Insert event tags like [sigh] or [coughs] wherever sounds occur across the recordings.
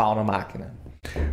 pau na máquina.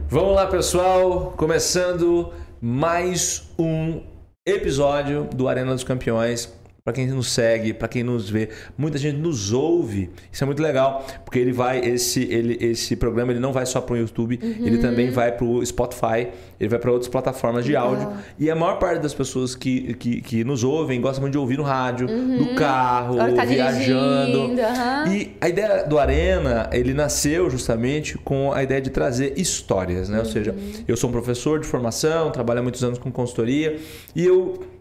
Vamos lá, pessoal, começando mais um episódio do Arena dos Campeões para quem nos segue, para quem nos vê, muita gente nos ouve. Isso é muito legal, porque ele vai esse ele esse programa ele não vai só para o YouTube, uhum. ele também vai para o Spotify, ele vai para outras plataformas de legal. áudio. E a maior parte das pessoas que, que, que nos ouvem gosta muito de ouvir no rádio, uhum. no carro, tá viajando. Uhum. E a ideia do Arena, ele nasceu justamente com a ideia de trazer histórias, né? Ou seja, uhum. eu sou um professor de formação, trabalho há muitos anos com consultoria e eu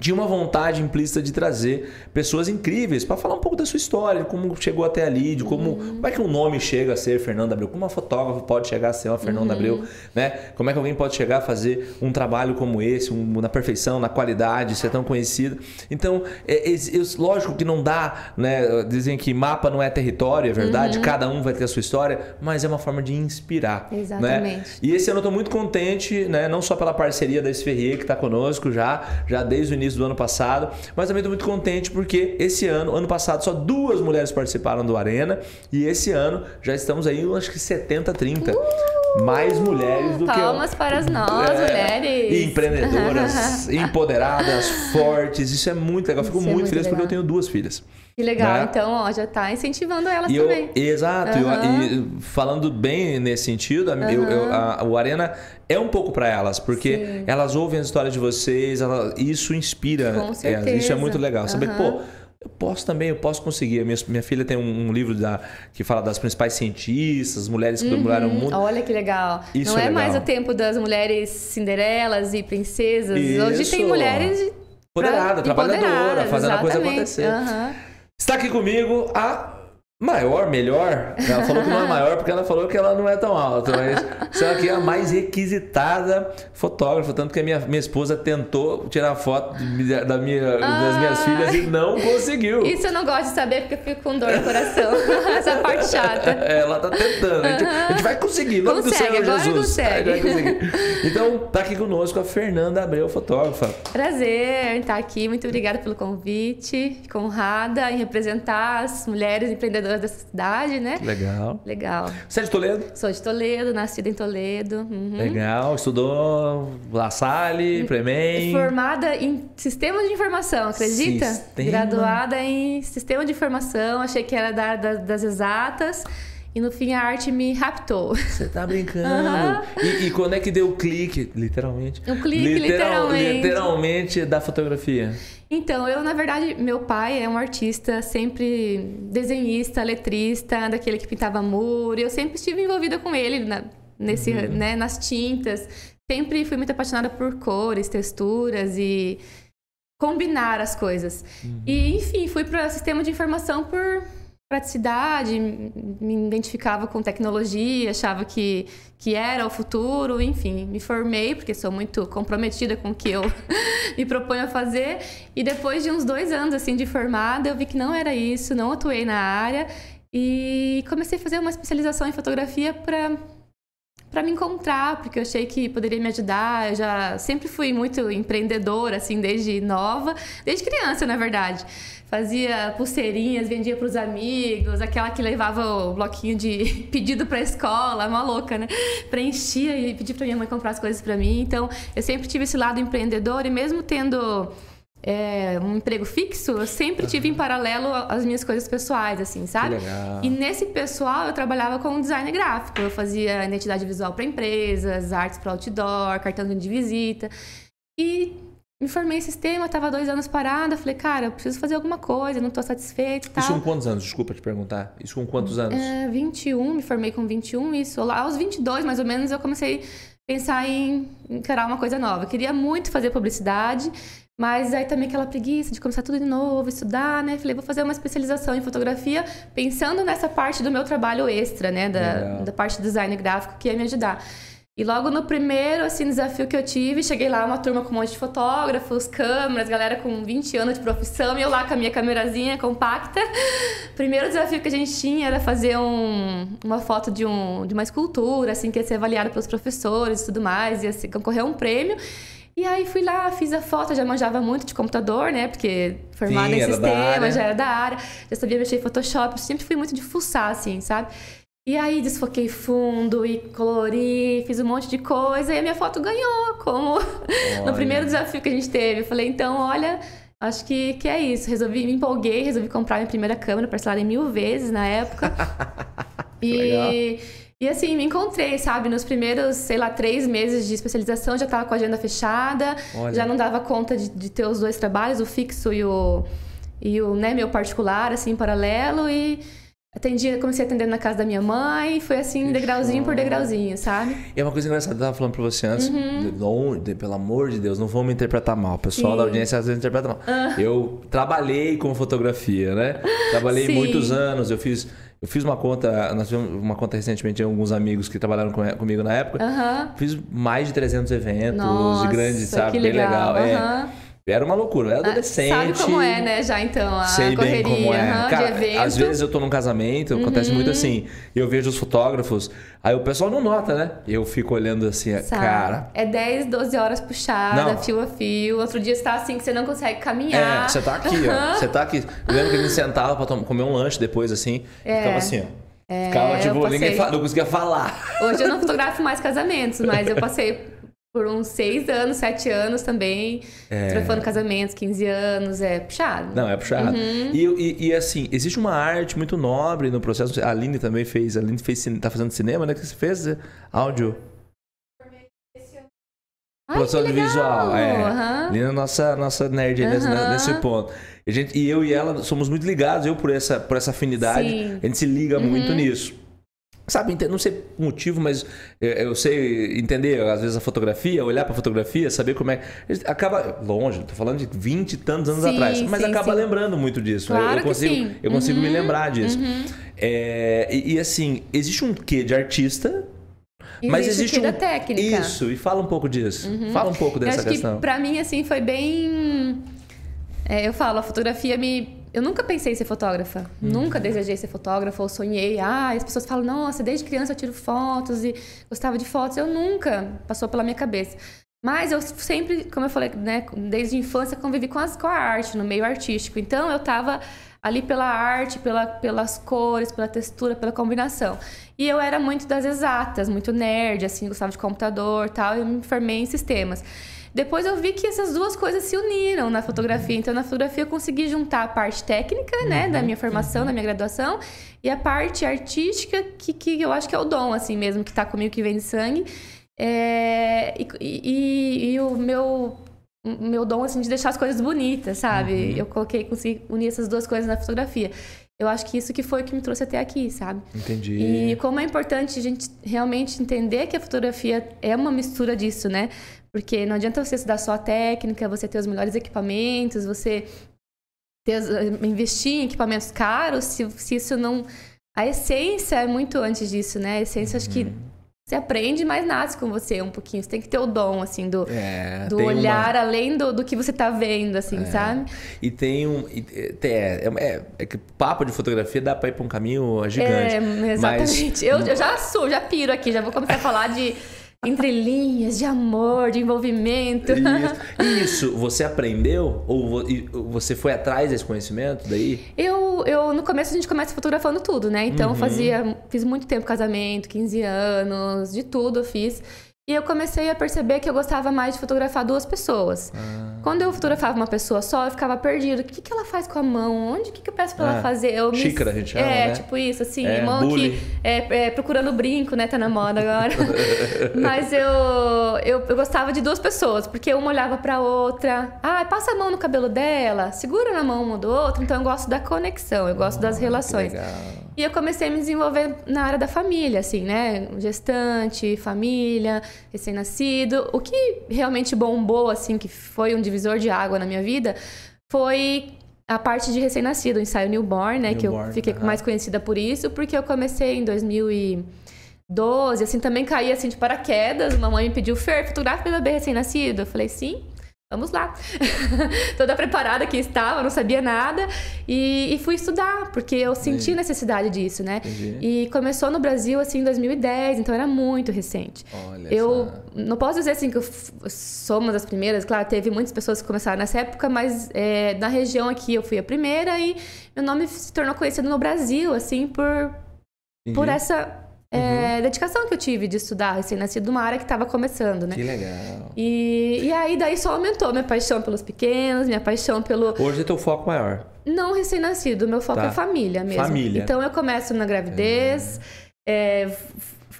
tinha uma vontade implícita de trazer pessoas incríveis para falar um pouco da sua história, de como chegou até ali, de como, uhum. como é que um nome chega a ser Fernando Abreu, como uma fotógrafa pode chegar a ser uma Fernanda uhum. Abreu, né? Como é que alguém pode chegar a fazer um trabalho como esse, um, na perfeição, na qualidade, ser tão conhecido. Então, é, é, é, lógico que não dá, né? Dizem que mapa não é território, é verdade, uhum. cada um vai ter a sua história, mas é uma forma de inspirar. Né? Exatamente. Né? E esse ano eu estou muito contente, né? Não só pela parceria da Esferrier que está conosco já, já desde o início início do ano passado, mas também estou muito contente porque esse ano, ano passado, só duas mulheres participaram do Arena e esse ano já estamos aí, acho que 70, 30. Uh! Mais mulheres do Palmas que. Palmas para nós, é, mulheres. Empreendedoras, [laughs] empoderadas, fortes. Isso é muito legal. Fico muito, muito, feliz legal. porque eu tenho duas filhas. Que legal, né? então, ó, já está incentivando elas e também. Eu, exato, uhum. eu, e falando bem nesse sentido, uhum. eu, a, o Arena é um pouco para elas, porque Sim. elas ouvem as histórias de vocês, ela, isso inspira Com certeza. elas. Isso é muito legal. Uhum. Saber, pô, eu posso também, eu posso conseguir. Minha, minha filha tem um, um, livro da, que fala das principais cientistas, mulheres que uhum. dominaram o mundo. Olha que legal. Isso Não é, é mais o tempo das mulheres cinderelas e princesas. Isso. Hoje tem mulheres empoderada, trabalhadora, fazendo exatamente. a coisa acontecer. Uhum. Está aqui comigo a Maior, melhor. Ela falou que não é [laughs] maior porque ela falou que ela não é tão alta, mas você aqui é a mais requisitada fotógrafa, tanto que a minha, minha esposa tentou tirar foto da minha, ah, das minhas filhas e não conseguiu. Isso eu não gosto de saber porque eu fico com dor no coração. [laughs] Essa parte chata. É, [laughs] ela tá tentando. A gente, a gente vai conseguir, nome consegue, do Senhor agora Jesus. Consegue. Vai conseguir. Então, tá aqui conosco a Fernanda Abreu, fotógrafa. Prazer estar aqui. Muito obrigada pelo convite. Fico honrada em representar as mulheres empreendedoras da cidade, né? Legal. Legal. Você é de Toledo? Sou de Toledo, nascida em Toledo. Uhum. Legal. Estudou La Salle, Premen. Formada em Sistema de Informação, acredita? Sistema. Graduada em Sistema de Informação. Achei que era da, da, das exatas. E no fim a arte me raptou. Você tá brincando. Uhum. E, e, quando é que deu o clique, literalmente? O clique, Literal, literalmente. Literalmente da fotografia. Então, eu, na verdade, meu pai é um artista, sempre desenhista, letrista, daquele que pintava muro. Eu sempre estive envolvida com ele na, nesse, uhum. né, nas tintas. Sempre fui muito apaixonada por cores, texturas e combinar as coisas. Uhum. E, enfim, fui para o sistema de informação por praticidade, me identificava com tecnologia, achava que, que era o futuro, enfim, me formei porque sou muito comprometida com o que eu [laughs] me proponho a fazer. E depois de uns dois anos assim de formada eu vi que não era isso, não atuei na área e comecei a fazer uma especialização em fotografia para para me encontrar, porque eu achei que poderia me ajudar. Eu já sempre fui muito empreendedora, assim, desde nova, desde criança, na verdade fazia pulseirinhas, vendia para os amigos, aquela que levava o bloquinho de [laughs] pedido para a escola, uma louca, né? Preenchia e pedia para minha mãe comprar as coisas para mim. Então, eu sempre tive esse lado empreendedor e mesmo tendo é, um emprego fixo, eu sempre tive em paralelo as minhas coisas pessoais, assim, sabe? E nesse pessoal eu trabalhava com design gráfico, eu fazia identidade visual para empresas, artes para outdoor, cartão de visita. E me formei em sistema, estava dois anos parada, falei, cara, eu preciso fazer alguma coisa, não estou satisfeita e tal. Isso com quantos anos? Desculpa te perguntar. Isso com quantos anos? É, 21, me formei com 21, isso. Lá aos 22, mais ou menos, eu comecei a pensar em encarar uma coisa nova. Eu queria muito fazer publicidade, mas aí também aquela preguiça de começar tudo de novo, estudar, né? Falei, vou fazer uma especialização em fotografia, pensando nessa parte do meu trabalho extra, né? Da, da parte de design gráfico, que ia me ajudar. E logo no primeiro assim, desafio que eu tive, cheguei lá uma turma com um monte de fotógrafos, câmeras, galera com 20 anos de profissão, e eu lá com a minha câmerazinha compacta. [laughs] Primeiro desafio que a gente tinha era fazer um, uma foto de, um, de uma escultura, assim, que ia ser avaliada pelos professores e tudo mais, ia concorrer a um prêmio. E aí fui lá, fiz a foto, já manjava muito de computador, né? Porque formada Sim, em sistema, já era da área, já sabia mexer em Photoshop, sempre fui muito de fuçar, assim, sabe? E aí desfoquei fundo e colori, fiz um monte de coisa e a minha foto ganhou, como [laughs] no primeiro desafio que a gente teve. Eu falei, então, olha, acho que, que é isso. Resolvi, me empolguei, resolvi comprar minha primeira câmera, parcelada em mil vezes na época. [laughs] e, e assim, me encontrei, sabe? Nos primeiros, sei lá, três meses de especialização, já estava com a agenda fechada, olha. já não dava conta de, de ter os dois trabalhos, o fixo e o, e o né, meu particular, assim, em paralelo. E Atendi, comecei atendendo na casa da minha mãe, foi assim, degrauzinho por degrauzinho, sabe? E é uma coisa engraçada, eu tava falando pra você antes, uhum. de, de, pelo amor de Deus, não vou me interpretar mal. O pessoal Sim. da audiência às vezes interpreta mal. Eu trabalhei com fotografia, né? Trabalhei Sim. muitos anos, eu fiz. Eu fiz uma conta, nós tivemos uma conta recentemente, alguns amigos que trabalharam com, comigo na época. Uhum. Fiz mais de 300 eventos Nossa, de grandes, sabe? Bem legal. É. Era uma loucura, eu era ah, adolescente. Sabe como é, né? Já então, a sei correria bem como é. Uhum, Cara, às vezes eu tô num casamento, uhum. acontece muito assim. Eu vejo os fotógrafos, aí o pessoal não nota, né? Eu fico olhando assim, Sabe. cara. É 10, 12 horas puxada, não. fio a fio. Outro dia você tá assim que você não consegue caminhar. É, você tá aqui, ó. Você tá aqui. Eu lembro que a gente sentava pra tomar, comer um lanche depois, assim. É. Ficava assim, ó. É, Ficava, tipo, ninguém não conseguia falar. Hoje eu não fotografo mais casamentos, mas eu passei por uns seis anos, sete anos também, é... fotografando casamentos, 15 anos, é puxado. Não, é puxado. Uhum. E, e, e, assim, existe uma arte muito nobre no processo. A Aline também fez, a Aline fez, tá fazendo cinema, né? Que você fez áudio. Ai, produção de visual, é. Uhum. Aline é nossa, nossa nerd uhum. nesse, nesse ponto. E, gente, e eu e ela somos muito ligados, eu por essa, por essa afinidade, Sim. a gente se liga uhum. muito nisso. Sabe, não sei o motivo, mas eu sei entender, às vezes, a fotografia, olhar para a fotografia, saber como é. Acaba longe, tô falando de 20 e tantos anos sim, atrás, mas sim, acaba sim. lembrando muito disso. Claro eu, consigo, eu consigo uhum, me lembrar disso. Uhum. É, e, e, assim, existe um quê de artista. Existe mas existe um... da técnica. Isso, e fala um pouco disso. Uhum. Fala um pouco dessa eu acho questão. Que, pra mim, assim, foi bem. É, eu falo, a fotografia me eu nunca pensei em ser fotógrafa. Uhum. Nunca desejei ser fotógrafa ou sonhei. Ah, as pessoas falam, nossa, desde criança eu tiro fotos e gostava de fotos. Eu nunca passou pela minha cabeça. Mas eu sempre, como eu falei, né, desde a infância convivi com, as, com a arte, no meio artístico. Então eu estava ali pela arte, pela, pelas cores, pela textura, pela combinação. E eu era muito das exatas, muito nerd, assim, gostava de computador tal. Eu me formei em sistemas. Depois eu vi que essas duas coisas se uniram na fotografia. Então, na fotografia eu consegui juntar a parte técnica, uhum. né, da minha formação, da minha graduação, e a parte artística, que, que eu acho que é o dom, assim mesmo, que tá comigo, que vem de sangue. É, e, e, e, o meu, meu dom, assim, de deixar as coisas bonitas, sabe? Uhum. Eu coloquei, consegui unir essas duas coisas na fotografia. Eu acho que isso que foi o que me trouxe até aqui, sabe? Entendi. E como é importante a gente realmente entender que a fotografia é uma mistura disso, né? Porque não adianta você estudar só a técnica, você ter os melhores equipamentos, você ter, investir em equipamentos caros, se, se isso não. A essência é muito antes disso, né? A essência, acho que uhum. você aprende, mas nasce com você um pouquinho. Você tem que ter o dom, assim, do, é, do olhar uma... além do, do que você tá vendo, assim, é. sabe? E tem um. É, é, é, é, que papo de fotografia dá pra ir pra um caminho gigante. É, exatamente. Mas... Eu, eu já sou, já piro aqui, já vou começar a falar de entre linhas de amor, de envolvimento. Isso. [laughs] Isso, você aprendeu ou você foi atrás desse conhecimento daí? Eu, eu no começo a gente começa fotografando tudo, né? Então uhum. fazia, fiz muito tempo casamento, 15 anos, de tudo eu fiz. E eu comecei a perceber que eu gostava mais de fotografar duas pessoas. Ah. Quando eu fotografava uma pessoa só, eu ficava perdida. O que, que ela faz com a mão? Onde que, que eu peço pra ah. ela fazer? Eu Xícara, me... a gente chama, É, né? tipo isso, assim. É, mão que... É, é, procurando brinco, né? Tá na moda agora. [laughs] Mas eu, eu, eu, gostava de duas pessoas. Porque uma olhava pra outra. Ah, passa a mão no cabelo dela. Segura na mão uma do outro. Então, eu gosto da conexão. Eu gosto oh, das relações. Legal. E eu comecei a me desenvolver na área da família, assim, né? Gestante, família, recém-nascido. O que realmente bombou, assim, que foi um divisor de água na minha vida, foi a parte de recém-nascido, o ensaio newborn, né? Newborn, que eu fiquei uh -huh. mais conhecida por isso, porque eu comecei em 2012, assim, também caí, assim, de paraquedas. Uma mãe me pediu, Fer, fotografa meu bebê recém-nascido. Eu falei, sim. Vamos lá. [laughs] Toda preparada que estava, não sabia nada. E, e fui estudar, porque eu senti necessidade disso, né? Entendi. E começou no Brasil, assim, em 2010, então era muito recente. Olha eu essa... não posso dizer, assim, que eu sou uma das primeiras. Claro, teve muitas pessoas que começaram nessa época, mas é, na região aqui eu fui a primeira e meu nome se tornou conhecido no Brasil, assim, por Entendi. por essa é, uhum. dedicação que eu tive de estudar recém-nascido numa área que estava começando, né? Que legal. E, e aí daí só aumentou minha paixão pelos pequenos, minha paixão pelo. Hoje é teu foco maior. Não recém-nascido, meu foco tá. é família mesmo. Família. Então eu começo na gravidez, é. É,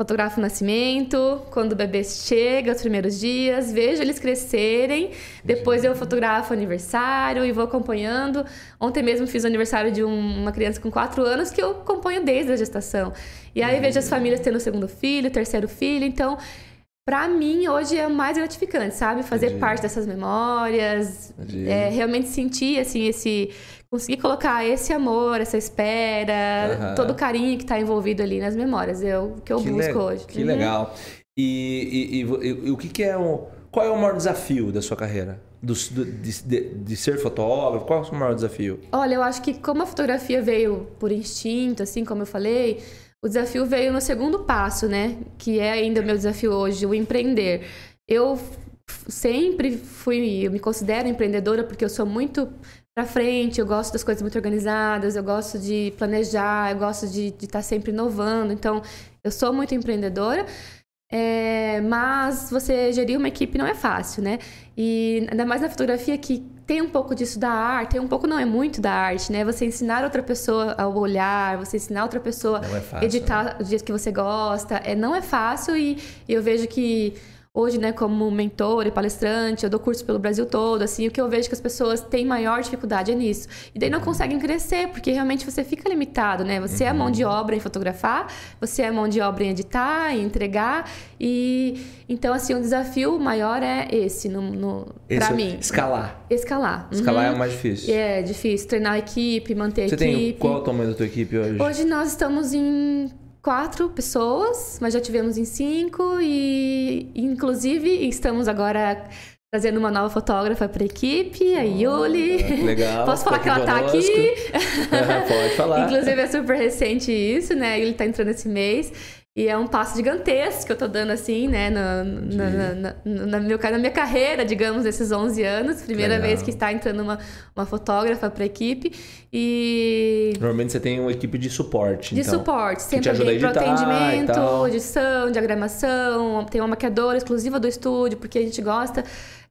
fotografo o nascimento, quando o bebê chega, os primeiros dias, vejo eles crescerem, depois eu fotografo aniversário e vou acompanhando. Ontem mesmo fiz o aniversário de um, uma criança com 4 anos que eu acompanho desde a gestação. E aí vejo as famílias tendo o segundo filho, o terceiro filho, então para mim hoje é o mais gratificante, sabe? Fazer Entendi. parte dessas memórias, é, realmente sentir assim esse conseguir colocar esse amor, essa espera, uhum. todo o carinho que está envolvido ali nas memórias, é o que eu que busco hoje. Que uhum. legal. E, e, e, e, o que, que é um, qual é o maior desafio da sua carreira? Do, de, de, de, ser fotógrafo? Qual é o maior desafio? Olha, eu acho que como a fotografia veio por instinto, assim como eu falei, o desafio veio no segundo passo, né? Que é ainda o meu desafio hoje, o empreender. Eu sempre fui, eu me considero empreendedora porque eu sou muito para frente, eu gosto das coisas muito organizadas, eu gosto de planejar, eu gosto de estar tá sempre inovando. Então, eu sou muito empreendedora. É, mas você gerir uma equipe não é fácil, né? E ainda mais na fotografia que tem um pouco disso da arte, tem um pouco não é muito da arte, né? Você ensinar outra pessoa a olhar, você ensinar outra pessoa a é editar né? do jeito que você gosta, é não é fácil e eu vejo que hoje, né, como mentor e palestrante, eu dou curso pelo Brasil todo, assim, o que eu vejo que as pessoas têm maior dificuldade é nisso. E daí não conseguem crescer, porque realmente você fica limitado, né? Você uhum. é mão de uhum. obra em fotografar, você é mão de obra em editar, em entregar, e então, assim, o desafio maior é esse, no, no pra é mim. Escalar. Escalar. Escalar uhum. é o mais difícil. É, difícil. Treinar a equipe, manter você a equipe. Tem, qual é o tamanho da tua equipe hoje? Hoje nós estamos em quatro pessoas, mas já tivemos em cinco e, inclusive, estamos agora trazendo uma nova fotógrafa para a equipe, a Yuli. Legal. [laughs] Posso falar que ela está aqui? [laughs] pode falar. inclusive, é super recente isso, né? A Yuli está entrando esse mês. E é um passo gigantesco que eu tô dando, assim, né, na, na, na, na, meu, na minha carreira, digamos, esses 11 anos. Primeira Legal. vez que está entrando uma, uma fotógrafa para a equipe. E. Normalmente você tem uma equipe de suporte. De então, suporte, sempre alguém para atendimento, edição, diagramação. Tem uma maquiadora exclusiva do estúdio, porque a gente gosta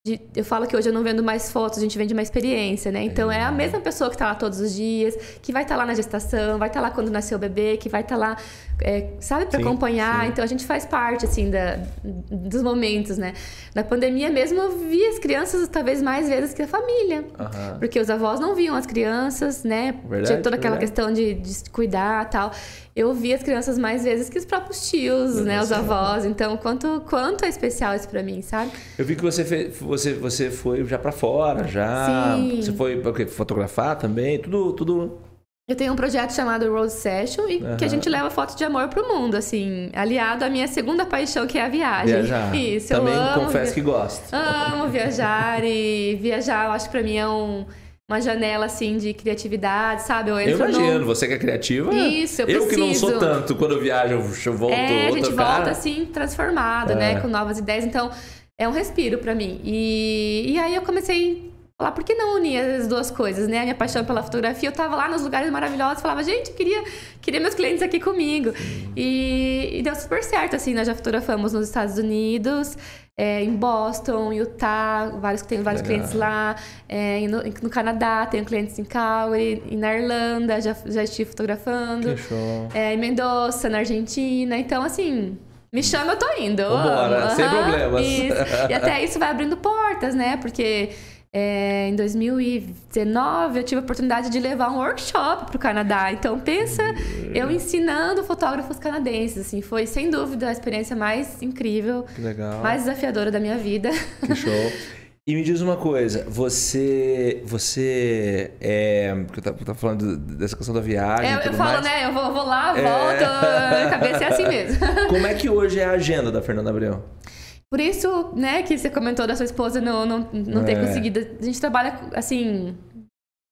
de, eu falo que hoje eu não vendo mais fotos, a gente vende uma experiência, né? Então é, a mesma pessoa que está lá todos os dias, que vai estar tá lá na gestação, vai estar tá lá quando nasceu o bebê, que vai estar tá lá, é, sabe, para acompanhar. Sim. Então a gente faz parte, assim, da, dos momentos, né? Na pandemia mesmo eu vi as crianças talvez mais vezes que a família. Uhum. Porque os avós não viam as crianças, né? Verdade, Tinha toda aquela verdade. questão de, de cuidar tal eu vi as crianças mais vezes que os próprios tios, né, os avós. Então, quanto quanto é especial isso para mim, sabe? Eu vi que você fez, você você foi já para fora, já. Sim. Você foi okay, fotografar também, tudo tudo eu tenho um projeto chamado Rose Session e uhum. que a gente leva fotos de amor pro mundo, assim, aliado à minha segunda paixão, que é a viagem. Viajar. [laughs] Isso, Também eu amo. confesso que gosto. Amo viajar e viajar, eu acho que pra mim é um uma janela assim de criatividade, sabe? Eu, eu imagino, no... você que é criativa. Isso, eu, eu preciso. que não sou tanto, quando eu viajo, eu volto É, a gente cara. volta assim transformado, né? é. né, com novas ideias. Então, é um respiro para mim. E, e aí eu comecei a falar, por que não unir as duas coisas, né? A minha paixão pela fotografia, eu tava lá nos lugares maravilhosos, falava, gente, eu queria, queria meus clientes aqui comigo. E, e deu super certo, assim, nós já fotografamos nos Estados Unidos, é, em Boston, Utah, vários, tenho vários Legal. clientes lá. É, no, no, Canadá, tenho clientes em Calgary, e na Irlanda, já, já estive fotografando. Que show. É, em Mendoza, na Argentina. Então, assim, me chama, eu tô indo. Vambora, uhum. sem problemas. Isso. E até isso vai abrindo portas, né? Porque é, em 2019, eu tive a oportunidade de levar um workshop para o Canadá. Então, pensa, eu ensinando fotógrafos canadenses. Assim, foi, sem dúvida, a experiência mais incrível, mais desafiadora da minha vida. Que show. E me diz uma coisa, você. Você. É, porque eu tava falando dessa questão da viagem. É, eu falo, mais. né? Eu vou, vou lá, é. volto. É... A cabeça é assim mesmo. [laughs] Como é que hoje é a agenda da Fernanda Abreu? Por isso, né, que você comentou da sua esposa não, não, não ter é. conseguido. A gente trabalha, assim,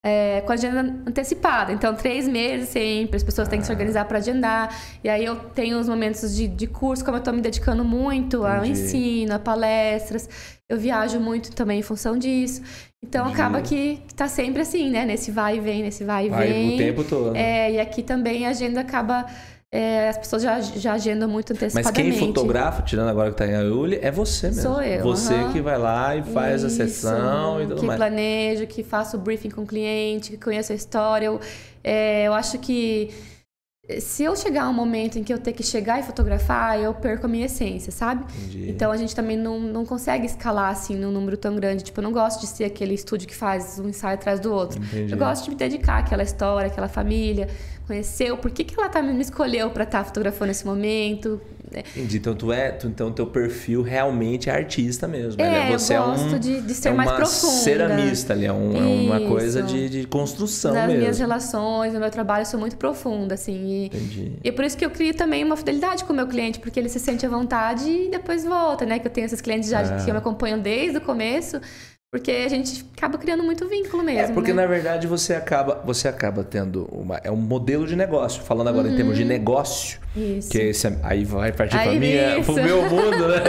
é, com a agenda antecipada. Então, três meses sempre, as pessoas têm que se organizar para agendar. E aí eu tenho os momentos de, de curso, como eu estou me dedicando muito Entendi. ao ensino, a palestras. Eu viajo muito também em função disso. Então, Entendi. acaba que, que tá sempre assim, né? Nesse vai e vem, nesse vai e vai vem. o tempo todo. Né? É, e aqui também a agenda acaba é, as pessoas já, já agendam muito Mas antecipadamente. quem fotografa, tirando agora que tá em Aiuli, é você mesmo. Sou eu, Você aham. que vai lá e faz a Isso, sessão e tudo que mais. planejo, que faço o briefing com o cliente, que conheço a história. Eu, é, eu acho que se eu chegar a um momento em que eu ter que chegar e fotografar, eu perco a minha essência, sabe? Entendi. Então a gente também não, não consegue escalar assim num número tão grande. Tipo, eu não gosto de ser aquele estúdio que faz um ensaio atrás do outro. Entendi. Eu gosto de me dedicar àquela história, àquela família, conhecer o porquê que ela tá, me escolheu pra estar fotografando esse momento. Entendi. Então tu é, tu, então teu perfil realmente é artista mesmo. É, né? Você eu é um, gosto de, de ser é mais uma profunda. ceramista ali, é, um- é uma coisa de, de construção Nas mesmo. minhas relações, no meu trabalho, eu sou muito profunda, assim. E, Entendi. e é por isso que eu crio também uma fidelidade com o meu cliente, porque ele se sente à vontade e depois volta, né? Que eu tenho esses clientes já É. que me acompanham desde o começo, porque a gente acaba criando muito vínculo mesmo. É porque né? na verdade você acaba, você acaba tendo uma, é um modelo de negócio. Falando agora em termos de negócio, Uhum. Isso. que esse é- aí vai partir para minha, nisso. pro meu mundo, né?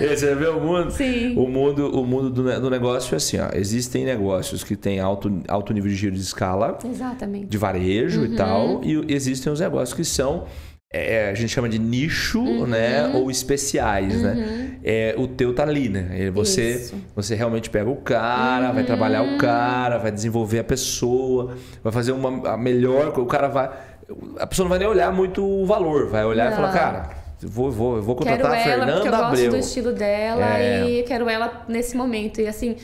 [laughs] Esse é meu mundo. Sim. O mundo, o mundo do, do negócio é assim, ó. Existem negócios que têm alto, alto nível de giro de escala, Exatamente. de varejo Uhum. e tal, e existem os negócios que são é, a gente chama de nicho, Uhum. né? Ou especiais, né? É, o teu tá ali, né? E Você, Isso. você realmente pega o cara, vai trabalhar o cara, vai desenvolver a pessoa, vai fazer uma a melhor, o cara vai, a pessoa não vai nem olhar muito o valor, vai olhar e Não. falar, cara, eu vou, vou, vou Quero contratar a ela porque eu Fernanda gosto Abreu. do estilo dela É. e quero ela nesse momento. E assim,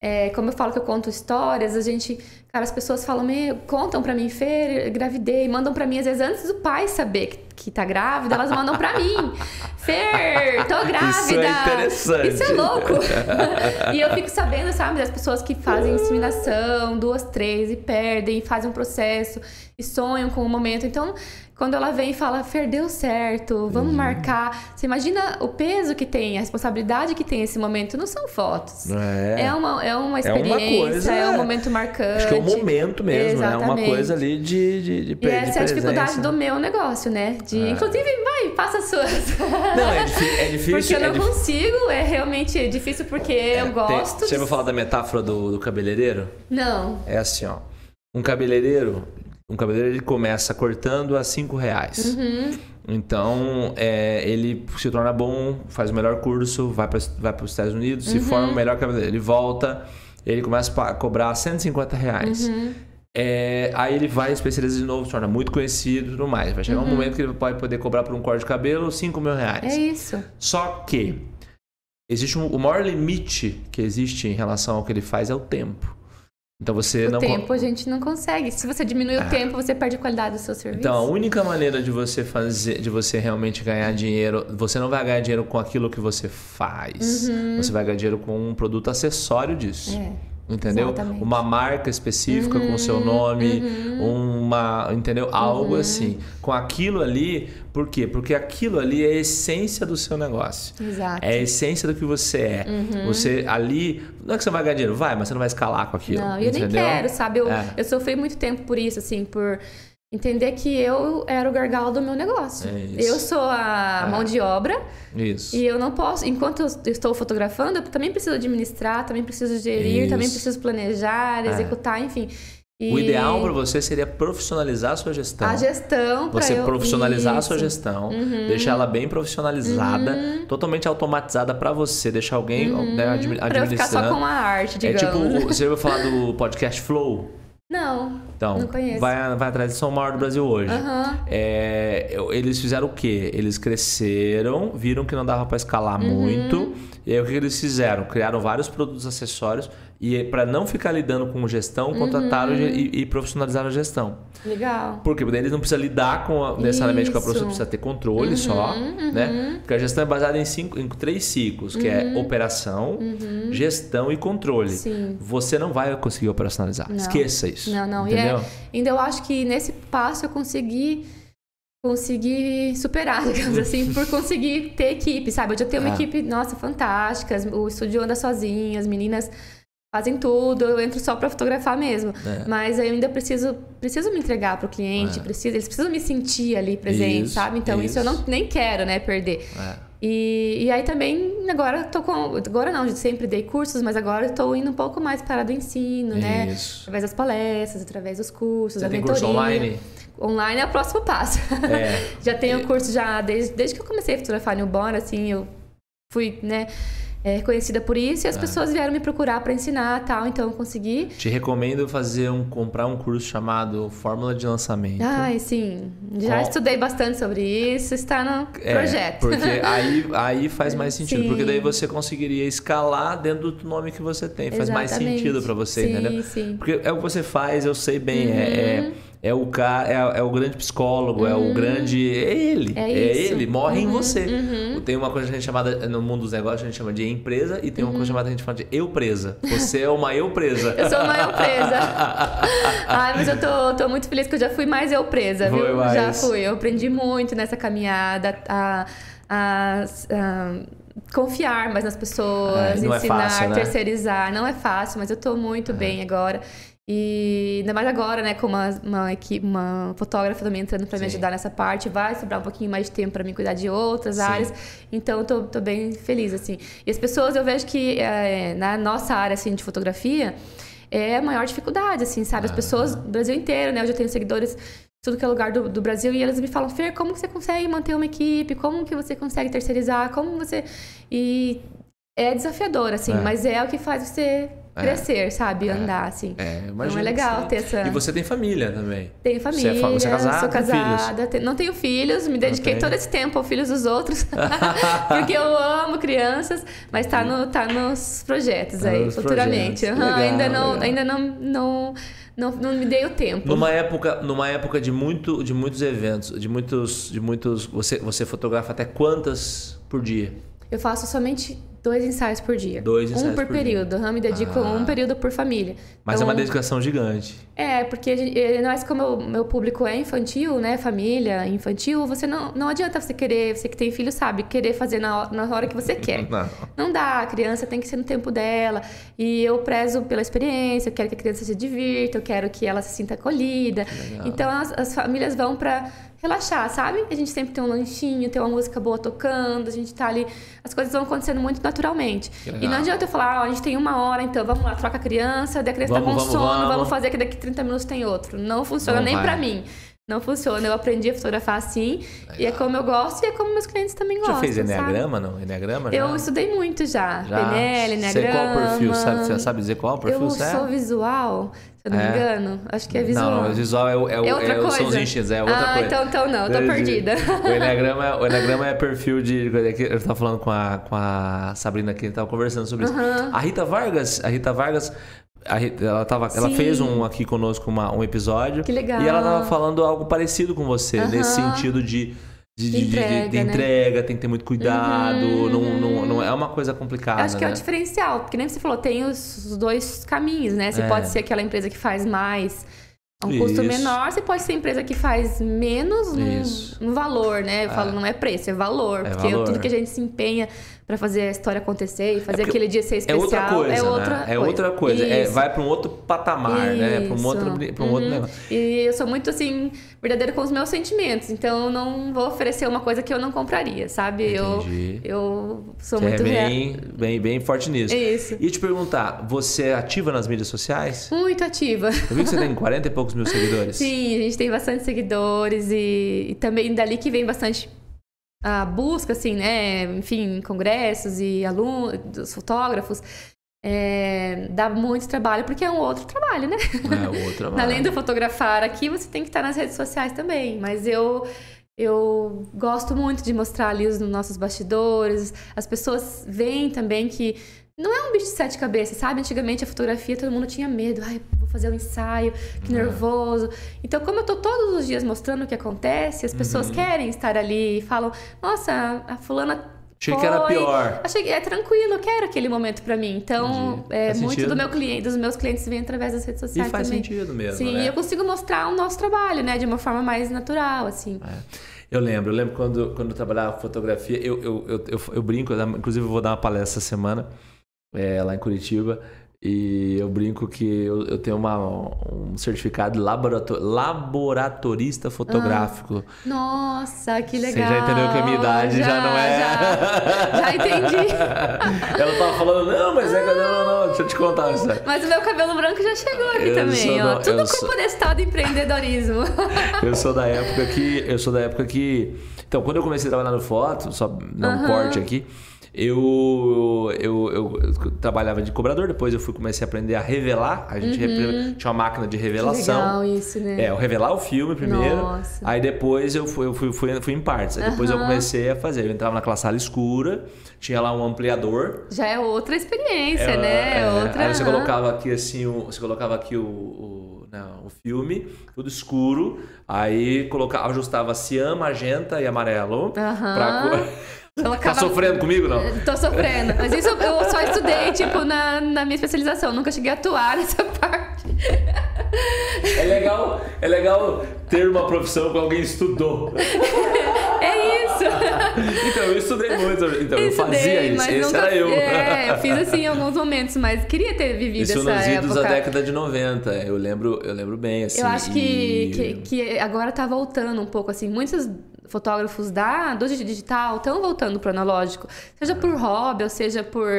é, como eu falo que eu conto histórias, a gente, as pessoas falam, meu, contam pra mim, Fer, gravidei, mandam pra mim, às vezes antes do pai saber que, que tá grávida, elas mandam pra mim. [laughs] Fer, tô grávida. interessante. Isso é louco. [laughs] e eu fico sabendo, sabe, das pessoas que fazem inseminação, duas, três, e perdem, fazem um processo e sonham com o momento. Então, quando ela vem e fala, Fer, deu certo, vamos Uhum. marcar. Você imagina o peso que tem, a responsabilidade que tem esse momento. Não são fotos. É. É uma, é uma É uma experiência, coisa, é, um é. momento marcante. Acho que é o momento mesmo, né? Uma Exatamente. coisa ali de, de, de, E de essa é a dificuldade do meu negócio, né? De, Inclusive, vai, passa as suas. Não, é, é difícil. Porque eu é não consigo, é realmente difícil porque eu tem- gosto. Você de- vai falar da metáfora do, do cabeleireiro? Não. É assim, ó. Um cabeleireiro, um cabeleireiro ele começa cortando a 5 reais. Uhum. Então, é, ele se torna bom, faz o melhor curso, vai para vai os Estados Unidos, Uhum. se forma o melhor cabeleireiro. Ele volta, ele começa a cobrar 150 reais. Uhum. É, aí ele vai especializa de novo, se torna muito conhecido e tudo mais. Vai chegar um momento que ele pode poder cobrar por um corte de cabelo 5 mil reais. Uhum. É isso. Só que existe um, o maior limite que existe em relação ao que ele faz é o tempo. Então você O não tempo a gente não consegue. Se você diminui Ah. o tempo, você perde a qualidade do seu serviço. Então, a única maneira de você fazer, de você realmente ganhar dinheiro, você não vai ganhar dinheiro com aquilo que você faz. Você vai ganhar dinheiro com um produto acessório disso. Uhum. É. Entendeu? exatamente. Uhum, Uma marca específica com o seu nome, uma, entendeu? Algo Uhum. assim. Com aquilo ali, por quê? Porque aquilo ali é a essência do seu negócio. Exato. É a essência do que você é. Uhum. Você ali, não é que você vai ganhar dinheiro, vai, mas você não vai escalar com aquilo. Não, eu nem quero, sabe? Eu, É. eu sofri muito tempo por isso, assim, por entender que eu era o gargalo do meu negócio. É isso. eu sou a É. mão de obra Isso. e eu não posso, enquanto eu estou fotografando, eu também preciso administrar, também preciso gerir, Isso. também preciso planejar, É. executar, enfim. E O ideal para você seria profissionalizar a sua gestão. a gestão Você eu... profissionalizar a sua Isso. Uhum. gestão, deixar ela bem profissionalizada, totalmente automatizada para você, deixar alguém né, admi- Pra eu ficar só administrando. com a arte, é digamos. tipo, o- você ouviu falar do podcast Flow? Não, Então, não conheço. vai, vai atrás de São maior do Brasil hoje. Aham. É, eles fizeram o quê? Eles cresceram, viram que não dava para escalar Uhum. muito, e aí o que eles fizeram? Criaram vários produtos acessórios e para não ficar lidando com gestão, contrataram Uhum. e, e profissionalizaram a gestão. Legal. Por quê? Porque eles não precisam lidar com a, necessariamente com a profissão, precisa ter controle só, né? Porque a gestão é baseada em, cinco, em três ciclos, que é operação, gestão e controle. Sim. Você não vai conseguir operacionalizar. Não. Esqueça isso. Não, não. Entendeu? E é, ainda eu acho que nesse passo eu consegui consegui superar, [laughs] digamos assim, por conseguir ter equipe, sabe? Eu já tenho uma Ah. equipe, nossa, fantástica. O estúdio anda sozinho, as meninas fazem tudo, eu entro só pra fotografar mesmo. É. Mas eu ainda preciso preciso me entregar pro cliente, É. preciso, eles precisam me sentir ali presente, Isso, sabe? Então isso. eu isso. não nem quero, né, perder. É. E, e aí também, agora eu tô com. Agora não, eu sempre dei cursos, mas agora eu tô indo um pouco mais para do ensino, né? Isso. Através das palestras, através dos cursos, Você da tem mentoria. curso online? online é o próximo passo. É. [laughs] já tenho curso já desde, desde que eu comecei a fotografar newborn, assim, eu fui, né, é, conhecida por isso e as é. pessoas vieram me procurar para ensinar tal, então eu consegui. Te recomendo fazer um comprar um curso chamado Fórmula de Lançamento. Ai, sim. Já estudei bastante sobre isso, está no é, projeto. Porque [laughs] aí, aí faz mais sentido, sim. porque daí você conseguiria escalar dentro do nome que você tem, faz Exatamente. mais sentido para você, sim, entendeu? Sim. Porque é o que você faz, eu sei bem, é, é uhum. é é o cara, é, é, o grande psicólogo, uhum. é o uhum. grande. É ele. É, é ele, morre uhum. em você. Uhum. Tem uma coisa que a gente chamada, no mundo dos negócios, a gente chama de empresa e tem uma coisa uhum. chamada a gente fala de eu presa. Você é uma eu presa. [laughs] eu sou uma eu presa. [laughs] Ai, mas eu tô, tô muito feliz que eu já fui mais eu presa, Foi viu? Mais. Já fui. Eu aprendi muito nessa caminhada a, a, a confiar mais nas pessoas, ensinar, é fácil, né? terceirizar. Não é fácil, mas eu tô muito é. bem agora. E ainda mais agora, né, com uma, uma, equipe, uma fotógrafa também entrando para me ajudar nessa parte, vai sobrar um pouquinho mais de tempo para mim cuidar de outras Sim. áreas. Então, eu tô, tô, bem feliz, assim. E as pessoas, eu vejo que é, na nossa área, assim, de fotografia, é a maior dificuldade, assim, sabe? As pessoas do Brasil inteiro, né? Eu já tenho seguidores tudo que é lugar do, do, Brasil e elas me falam, Fer, como que você consegue manter uma equipe? Como que você consegue terceirizar? Como você... E é desafiador, assim, é. mas é o que faz você. Crescer, é, sabe? Andar, assim. É, imagina. Então é legal ter essa. E você tem família também. Tenho família. Você é, você é casada? Sou casada. Não tenho filhos, me dediquei todo esse tempo aos filhos dos outros. [laughs] [laughs] porque eu amo crianças, mas tá, no, tá nos projetos tá aí, nos futuramente. Projetos. Uhum, legal, ainda não, legal. ainda não, não, não, não me dei o tempo. Numa época, numa época de, muito, de muitos eventos, de muitos. De muitos você, você fotografa até quantas por dia? Eu faço somente dois ensaios por dia. Dois ensaios um por, por período. Dia. me dedico ah. um período por família. Mas então, é uma dedicação gigante. É, porque nós, como o meu público é infantil, né? Família infantil, você não, não adianta você querer, você que tem filho sabe, querer fazer na, na hora que você quer. [laughs] Não. não dá, a criança tem que ser no tempo dela. E eu prezo pela experiência, eu quero que a criança se divirta, eu quero que ela se sinta acolhida. Então as, as famílias vão para relaxar, sabe? A gente sempre tem um lanchinho, tem uma música boa tocando, a gente tá ali. As coisas vão acontecendo muito naturalmente. E não adianta eu falar, ó, a gente tem uma hora, então vamos lá, troca a criança, daí a criança vamos, tá com vamos, sono, vamos. vamos. fazer que daqui 30 minutos tem outro. Não funciona nem para mim. Não funciona. Eu aprendi a fotografar assim. Legal. E é como eu gosto e é como meus clientes também gostam. Já fez Enneagrama, não? Enneagrama? Já? Eu estudei muito já. já. PNL, Enneagrama. Sei qual perfil, sabe? Você sabe dizer qual perfil eu você é? Eu sou visual eu não é. me engano. Acho que é visual. Não, não visual é, o, é, é outra é, coisa. são os instintos, é outra ah, coisa. então, então não, eu tô perdida. O Enneagrama, o Enneagrama é perfil de. Eu tava falando com a, com a Sabrina aqui, a gente tava conversando sobre isso. A Rita Vargas, a Rita Vargas. A Rita, ela, tava, ela fez um aqui conosco uma, um episódio. Que legal. E ela tava falando algo parecido com você, nesse sentido de de, de, entrega, de, de, entrega, né? tem que ter muito cuidado, uhum. não, não, não, é uma coisa complicada. acho que né? é o diferencial, porque nem você falou, tem os dois caminhos, né? Você é. pode ser aquela empresa que faz mais um Isso. custo menor, você pode ser empresa que faz menos no, no valor, né? Eu falo, é. não é preço, é valor, é porque valor. tudo que a gente se empenha para fazer a história acontecer e fazer é aquele dia ser especial. É outra coisa. É outra, né? coisa. É outra coisa. É, vai para um outro patamar, Isso. né? Para um, outro, pra um uhum. outro negócio. E eu sou muito assim, verdadeira com os meus sentimentos. Então eu não vou oferecer uma coisa que eu não compraria, sabe? Entendi. Eu, eu sou você muito. É bem, bem, bem forte nisso. Isso. E te perguntar, você é ativa nas mídias sociais? Muito ativa. Eu vi que você tem 40 e poucos [laughs] mil seguidores. Sim, a gente tem bastante seguidores e, e também dali que vem bastante a busca, assim, né? Enfim, congressos e alunos, fotógrafos. É, dá muito trabalho, porque é um outro trabalho, né? É, outro [laughs] trabalho. Além do fotografar aqui, você tem que estar nas redes sociais também. Mas eu, eu gosto muito de mostrar ali os nossos bastidores. As pessoas veem também que não é um bicho de sete cabeças, sabe? Antigamente a fotografia todo mundo tinha medo. Ai, vou fazer um ensaio, que é. nervoso. Então, como eu tô todos os dias mostrando o que acontece, as pessoas uhum. querem estar ali e falam: Nossa, a fulana Achei Foi. que era pior. Achei que é tranquilo, eu quero aquele momento para mim. Então, é, muito do meu cliente, dos meus clientes vem através das redes sociais e faz também. sentido mesmo, Sim, né? eu consigo mostrar o nosso trabalho, né, de uma forma mais natural, assim. É. Eu lembro, eu lembro quando, quando eu trabalhava fotografia, eu, eu, eu, eu, eu brinco, inclusive eu vou dar uma palestra essa semana é, lá em Curitiba. E eu brinco que eu, eu tenho uma, um certificado de laborator, laboratorista fotográfico. Ah, nossa, que legal. Você já entendeu que a minha idade já, já não é. Já, já entendi. [laughs] Ela tava falando, não, mas é. Não, não, não, deixa eu te contar isso. Mas o meu cabelo branco já chegou aqui eu também, ó. Tudo com sou... estado empreendedorismo. [laughs] eu sou da época que. Eu sou da época que. Então, quando eu comecei a trabalhar no foto, só dar um corte aqui. Eu, eu, eu, eu, trabalhava de cobrador, depois eu fui comecei a aprender a revelar. A gente uhum. tinha uma máquina de revelação. Que legal isso, né? É, eu revelar o filme primeiro. Nossa. Aí depois eu fui, eu fui, fui, fui em partes. Aí uhum. depois eu comecei a fazer. Eu entrava naquela sala escura, tinha lá um ampliador. Já é outra experiência, é, né? É, outra... Aí você colocava aqui assim, o, você colocava aqui o, o, né, o filme, tudo escuro. Aí colocava, ajustava cian, magenta e amarelo. Uhum. Pra... Tá sofrendo comigo, não? Tô sofrendo. Mas isso eu só estudei, tipo, na, na minha especialização. Nunca cheguei a atuar nessa [laughs] parte. É legal, é legal ter uma profissão que alguém estudou. É isso. [laughs] Então, eu estudei muito. Então, eu, eu fazia isso. Esse nunca, era eu. É, eu fiz assim em alguns momentos, mas queria ter vivido isso essa época. Isso nos idos da década de 90. Eu lembro, eu lembro bem, assim. Eu acho que, e... que, que agora tá voltando um pouco, assim. Muitos fotógrafos da, do digital estão voltando pro analógico. Seja por hobby, ou seja por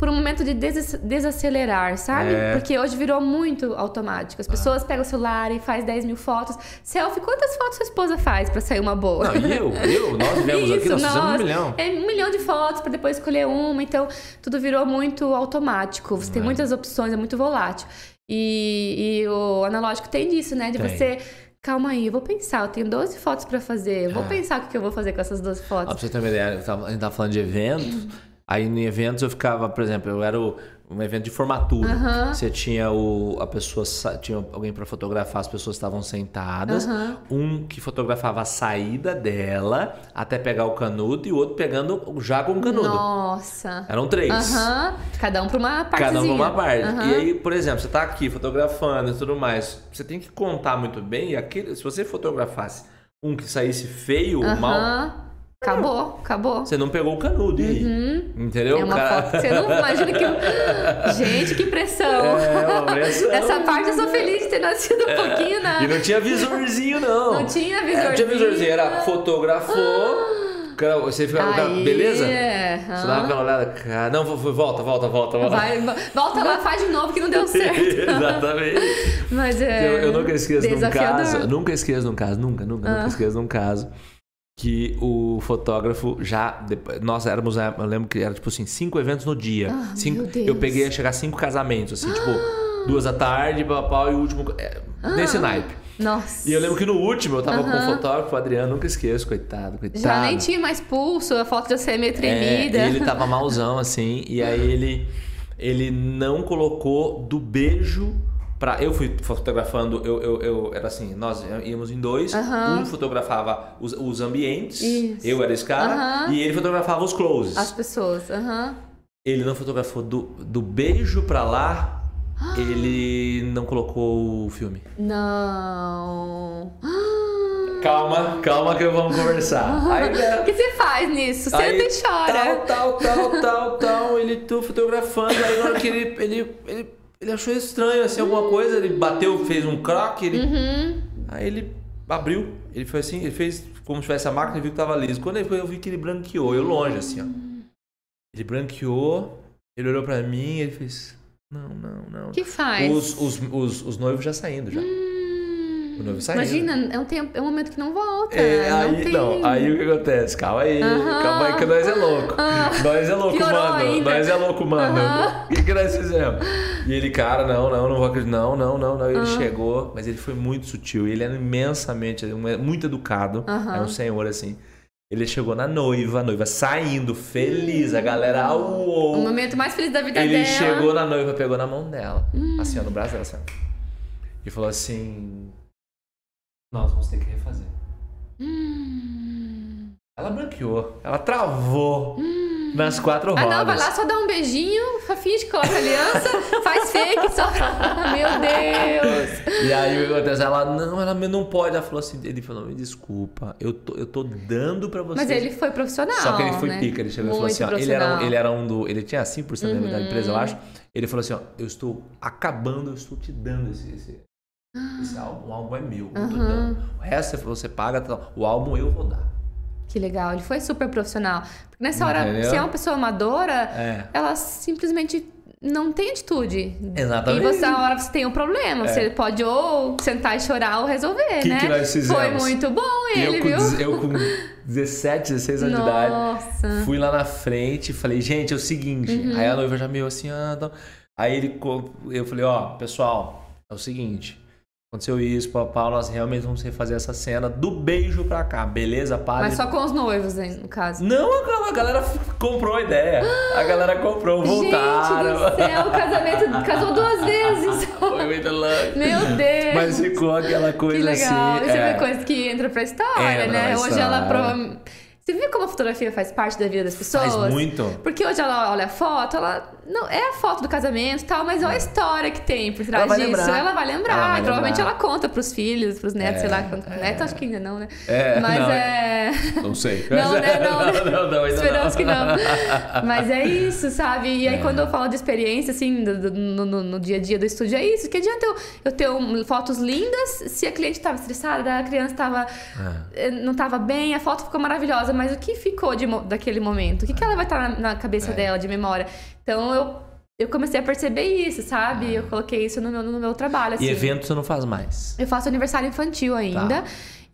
por um momento de des desacelerar, sabe? É. Porque hoje virou muito automático. As ah. pessoas ah. pegam o celular e faz 10 mil fotos. Selfie, quantas fotos sua esposa faz para sair uma boa? Não, eu? Eu? Nós [laughs] vivemos Isso, aqui, nós, nós fizemos um milhão. É um milhão de fotos para depois escolher uma. Então, tudo virou muito automático. Você é. tem muitas opções, é muito volátil. E, e o analógico tem disso, né? De tem. você calma aí, eu vou pensar, eu tenho 12 fotos para fazer, eu vou é. pensar o que eu vou fazer com essas 12 fotos. Ah, pra você ter uma ideia, a gente tava falando de eventos, Aí em eventos eu ficava, por exemplo, eu era o, um evento de formatura. Uhum. Você tinha o, a pessoa, tinha alguém para fotografar, as pessoas estavam sentadas. Uhum. Um que fotografava a saída dela até pegar o canudo e o outro pegando já com o canudo. Nossa. Eram três. Uhum. Cada um para uma parte. Cada um para uma parte. E aí, por exemplo, você tá aqui fotografando e tudo mais. Você tem que contar muito bem. E aquele, se você fotografasse um que saísse feio ou mal Acabou, acabou. Você não pegou o canudo, e uhum. Entendeu? É uma cara... foto que você não imagina que. [laughs] Gente, que pressão. É, uma pressão. Essa parte eu sou feliz de ter nascido um é. pouquinho na. E não tinha visorzinho, não. Não tinha visorzinho. É, não tinha visorzinho, era fotografou. Ah. Você ficava cara, beleza? É. Você dava aquela olhada, cara. Não, volta, volta, volta, volta. Vai, volta lá, faz de novo que não deu [laughs] certo. Exatamente. Mas é. Eu, eu nunca esqueço de um caso. Nunca esqueço de um caso, nunca, nunca, ah. nunca esqueço de um caso que o fotógrafo já. Nós éramos, né, eu lembro que era tipo assim, cinco eventos no dia. Ah, cinco, eu peguei a chegar a cinco casamentos, assim, tipo, duas da tarde, papau, e o último. É, nesse ah, naipe. Nossa. E eu lembro que no último eu tava com o fotógrafo, o Adriano, nunca esqueço, coitado, coitado. Já nem tinha mais pulso, a foto já ser meio tremida. É, ele tava malzão, assim, e aí ele, ele não colocou do beijo Pra, eu fui fotografando, eu, eu, eu, era assim, nós íamos em dois, um fotografava os, os ambientes, Isso. eu era esse cara, e ele fotografava os closes. As pessoas, uhum. Ele não fotografou do, do beijo pra lá, [gasps] ele não colocou o filme. Não. [gasps] Calma, calma que vamos conversar. [laughs] Aí, o que você faz nisso? Aí, e chora. Tal, tal, tal, tal, tal. Ele tô fotografando, aí na hora que ele, ele, ele ele achou estranho, assim, alguma coisa. Ele bateu, fez um crack, ele... Uhum. Aí ele abriu. Ele foi assim, ele fez como se tivesse a máquina e viu que tava liso. Quando ele foi, eu vi que ele branqueou, eu longe, assim, ó. Ele branqueou, ele olhou pra mim ele fez... Não, não, não. que faz? Os, os, os, os noivos já saindo, já. Hum. O noivo saindo. Imagina, é um, tempo, é um momento que não volta. É, não aí, tem... não, aí o que acontece? Calma aí, uh -huh. calma aí que nós é louco. -huh. Nós é louco, Piorou mano. Ainda. Nós é louco, mano. O que, que nós fizemos? E ele, cara, não, não, não vou acreditar. Não, não, não, não. Ele chegou, mas ele foi muito sutil. Ele era imensamente, muito educado. É um senhor assim. Ele chegou na noiva, a noiva saindo, feliz, a galera. Uou. O momento mais feliz da vida ele dela. Ele chegou na noiva, pegou na mão dela, hum. assim, ó, no braço dela, assim. E falou assim: nós vamos ter que refazer. Hum. Ela branqueou, ela travou. Hum. nas quatro Ah, rodas. não, vai lá só dar um beijinho, finge que coloca aliança, um [laughs] faz fake, só. [laughs] Meu Deus! E aí o que acontece? Ela, não, ela não pode. Ela falou assim, ele falou, me desculpa, eu tô, eu tô dando pra você. Mas ele foi profissional. Só que ele foi né? pica, ele chegou e falou assim, ó, ele era, um, ele era um do. Ele tinha 5% da Uhum. da empresa, eu acho. Ele falou assim, ó, eu estou acabando, eu estou te dando esse, esse, esse álbum. O álbum é meu, eu tô dando. O resto você paga, tal. o álbum eu vou dar. Que legal, ele foi super profissional. Porque nessa hora, Entendeu? se é uma pessoa amadora, É. ela simplesmente não tem atitude. Exatamente. E você, na hora você tem um problema. Você pode ou sentar e chorar ou resolver, Que né? que nós fizemos? Foi muito bom ele, eu, com, viu? dez- eu com 17, 16 anos de idade. Nossa. Fui lá na frente e falei, gente, é o seguinte. Uhum. Aí a noiva já meio assim, ah. Aí ele, eu falei, ó, pessoal, é o seguinte. Aconteceu isso, papá, nós realmente vamos refazer essa cena do beijo pra cá, beleza, padre? Mas só com os noivos, hein, no caso. Não, a a galera comprou a ideia. A galera comprou, [gasps] voltaram. Gente do céu, o casamento [laughs] casou duas vezes. Foi muito louco. Meu Deus. Mas ficou aquela coisa que legal. assim. É uma coisa que entra pra história, Entra né? Hoje ela provavelmente. Você viu como a fotografia faz parte da vida das pessoas? Faz muito. Porque hoje ela olha a foto, ela. Não, é a foto do casamento e tal, mas olha a história que tem por trás Ela disso. lembrar. Ela vai lembrar. Ela vai provavelmente lembrar. ela conta pros filhos, pros netos, É, sei lá. Quanto... é. Neto acho que ainda não, né? É, mas não, é. Não sei. [laughs] Não, né? [laughs] Não, não, não, ainda Esperamos não. que não. [laughs] Mas é isso, sabe? E aí, É. quando eu falo de experiência, assim, do- do- no, no- dia a dia do estúdio, é isso. Que adianta eu, eu ter um- fotos lindas se a cliente estava estressada, a criança tava, eh, não estava bem, a foto ficou maravilhosa, mas o que ficou de daquele momento? O que, que ela vai estar na, na cabeça É. dela, de memória? Então, eu, eu comecei a perceber isso, sabe? Eu coloquei isso no meu, no meu trabalho, assim. É. E evento você não faz mais. Eu faço aniversário infantil ainda. Tá.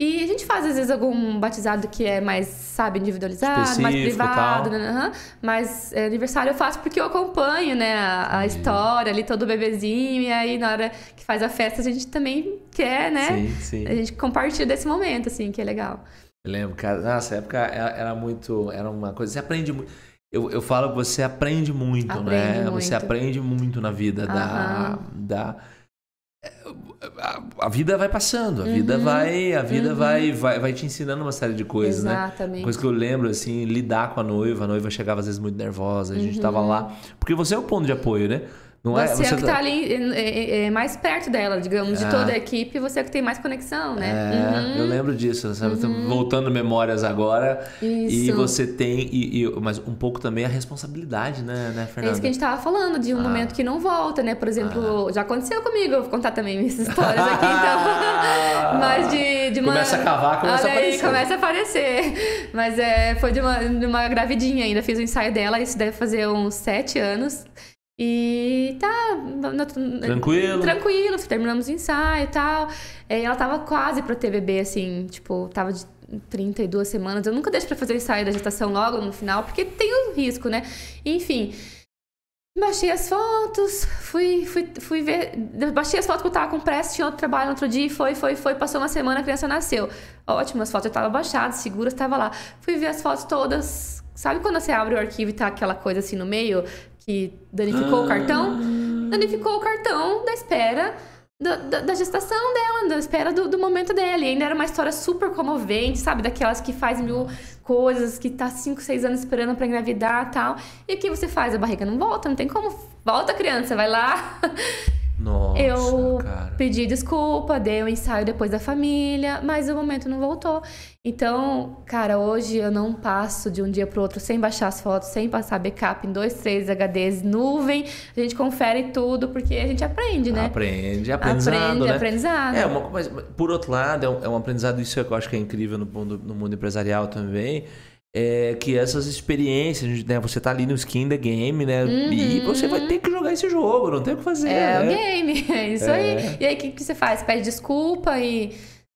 E a gente faz, às vezes, algum batizado que é mais, sabe, individualizado, mais Específico, privado, tal. né? aham. Mas é, aniversário eu faço porque eu acompanho, né, a, a história ali, todo bebezinho. E aí, na hora que faz a festa, a gente também quer, né? Sim, sim. A gente compartilha desse momento, assim, que é legal. Eu lembro, cara, nessa época era, era muito. Era uma coisa. Você aprende muito. Eu, eu falo que você aprende muito, né? Aprende Você muito. aprende muito na vida da. Da a, a vida vai passando, a vida Uhum, vai. A vida uhum. vai, vai, vai te ensinando uma série de coisas, né? Exatamente. Coisa que eu lembro, assim, lidar com a noiva. A noiva chegava às vezes muito nervosa, a gente tava lá. Porque você é o ponto de apoio, né? Não Uhum. Você é? é o que tá ali é, é, é mais perto dela, digamos, de Ah. toda a equipe, você é o que tem mais conexão, né? É, Uhum. eu lembro disso, sabe? Tô Voltando memórias agora. E Isso. você tem, e, e- mas um pouco também a responsabilidade, né, né É Fernanda? isso que a gente tava falando, de um Ah. momento que não volta, né? Por exemplo, já aconteceu comigo, eu vou contar também minhas histórias aqui, Ah. então. [laughs] Mas de, de uma. Começa a cavar, começa Olha a aí, aparecer. começa a aparecer. Mas é, foi de uma, de uma gravidinha ainda. Fiz o ensaio dela, isso deve fazer uns sete anos. E tá. Tranquilo? Tranquilo, terminamos o ensaio e tal. É, ela tava quase pra ter bebê, assim, tipo, tava de 32 semanas. Eu nunca deixo pra fazer o ensaio da gestação logo no final, porque tem o risco, né? Enfim. Baixei as fotos, fui, fui, fui ver. Baixei as fotos que eu tava com pressa, tinha outro trabalho no outro dia, e foi, foi, foi. Passou uma semana, a criança nasceu. Ótimo, as fotos já estavam baixadas, seguras, estava lá. Fui ver as fotos todas. Sabe quando você abre o arquivo e tá aquela coisa assim no meio que danificou o cartão? Danificou o cartão da espera da, da- da gestação dela, da espera do, do momento dela. E ainda era uma história super comovente, sabe? Daquelas que faz mil coisas, que tá 5, 6 anos esperando pra engravidar e tal. E o que você faz? A barriga não volta, não tem como. Volta, criança, vai lá. [laughs] Nossa, eu cara. pedi desculpa, dei um ensaio depois da família, mas o momento não voltou. Então, cara, hoje eu não passo de um dia pro outro sem baixar as fotos, sem passar backup em dois, três HDs, nuvem. A gente confere tudo porque a gente aprende, né? Aprende, aprendizado, Aprende, né? aprendizado. É, uma, mas, por outro lado, é um, é um aprendizado, isso que eu acho que é incrível no mundo, no mundo empresarial também, é que essas experiências, né, você tá ali no skin da game, né, e você vai ter que jogar esse jogo, não tem o que fazer, Uhum. É o né? game, [laughs] é isso É. aí. E aí, o que, que você faz? Pede desculpa e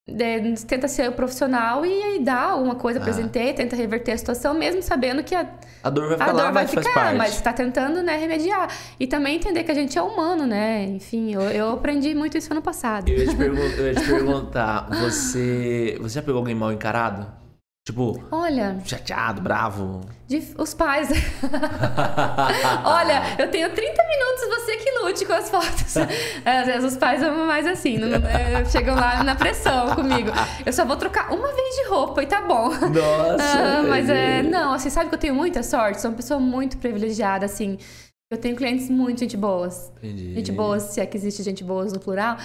é, tenta ser o profissional e aí dá alguma coisa, Ah. apresentei, tenta reverter a situação, mesmo sabendo que a, A dor vai a ficar lá, dor vai mas ficar, mas você tá tentando, né, remediar. E também entender que a gente é humano, né? Enfim, eu, eu aprendi muito isso ano passado. Eu ia te, pergun- eu ia te [laughs] perguntar, você, você já pegou alguém mal encarado? Tipo, Olha, chateado, bravo? de- os pais. [laughs] Olha, eu tenho 30 minutos, você que lute com as fotos. [laughs] Às vezes os pais amam mais assim, não, é, chegam lá na pressão comigo. Eu só vou trocar uma vez de roupa e tá bom. Nossa. Ah, mas é, não, assim, sabe que eu tenho muita sorte? Sou uma pessoa muito privilegiada, assim. Eu tenho clientes muito gente boas. Entendi. Gente boas, se é que existe gente boas no plural.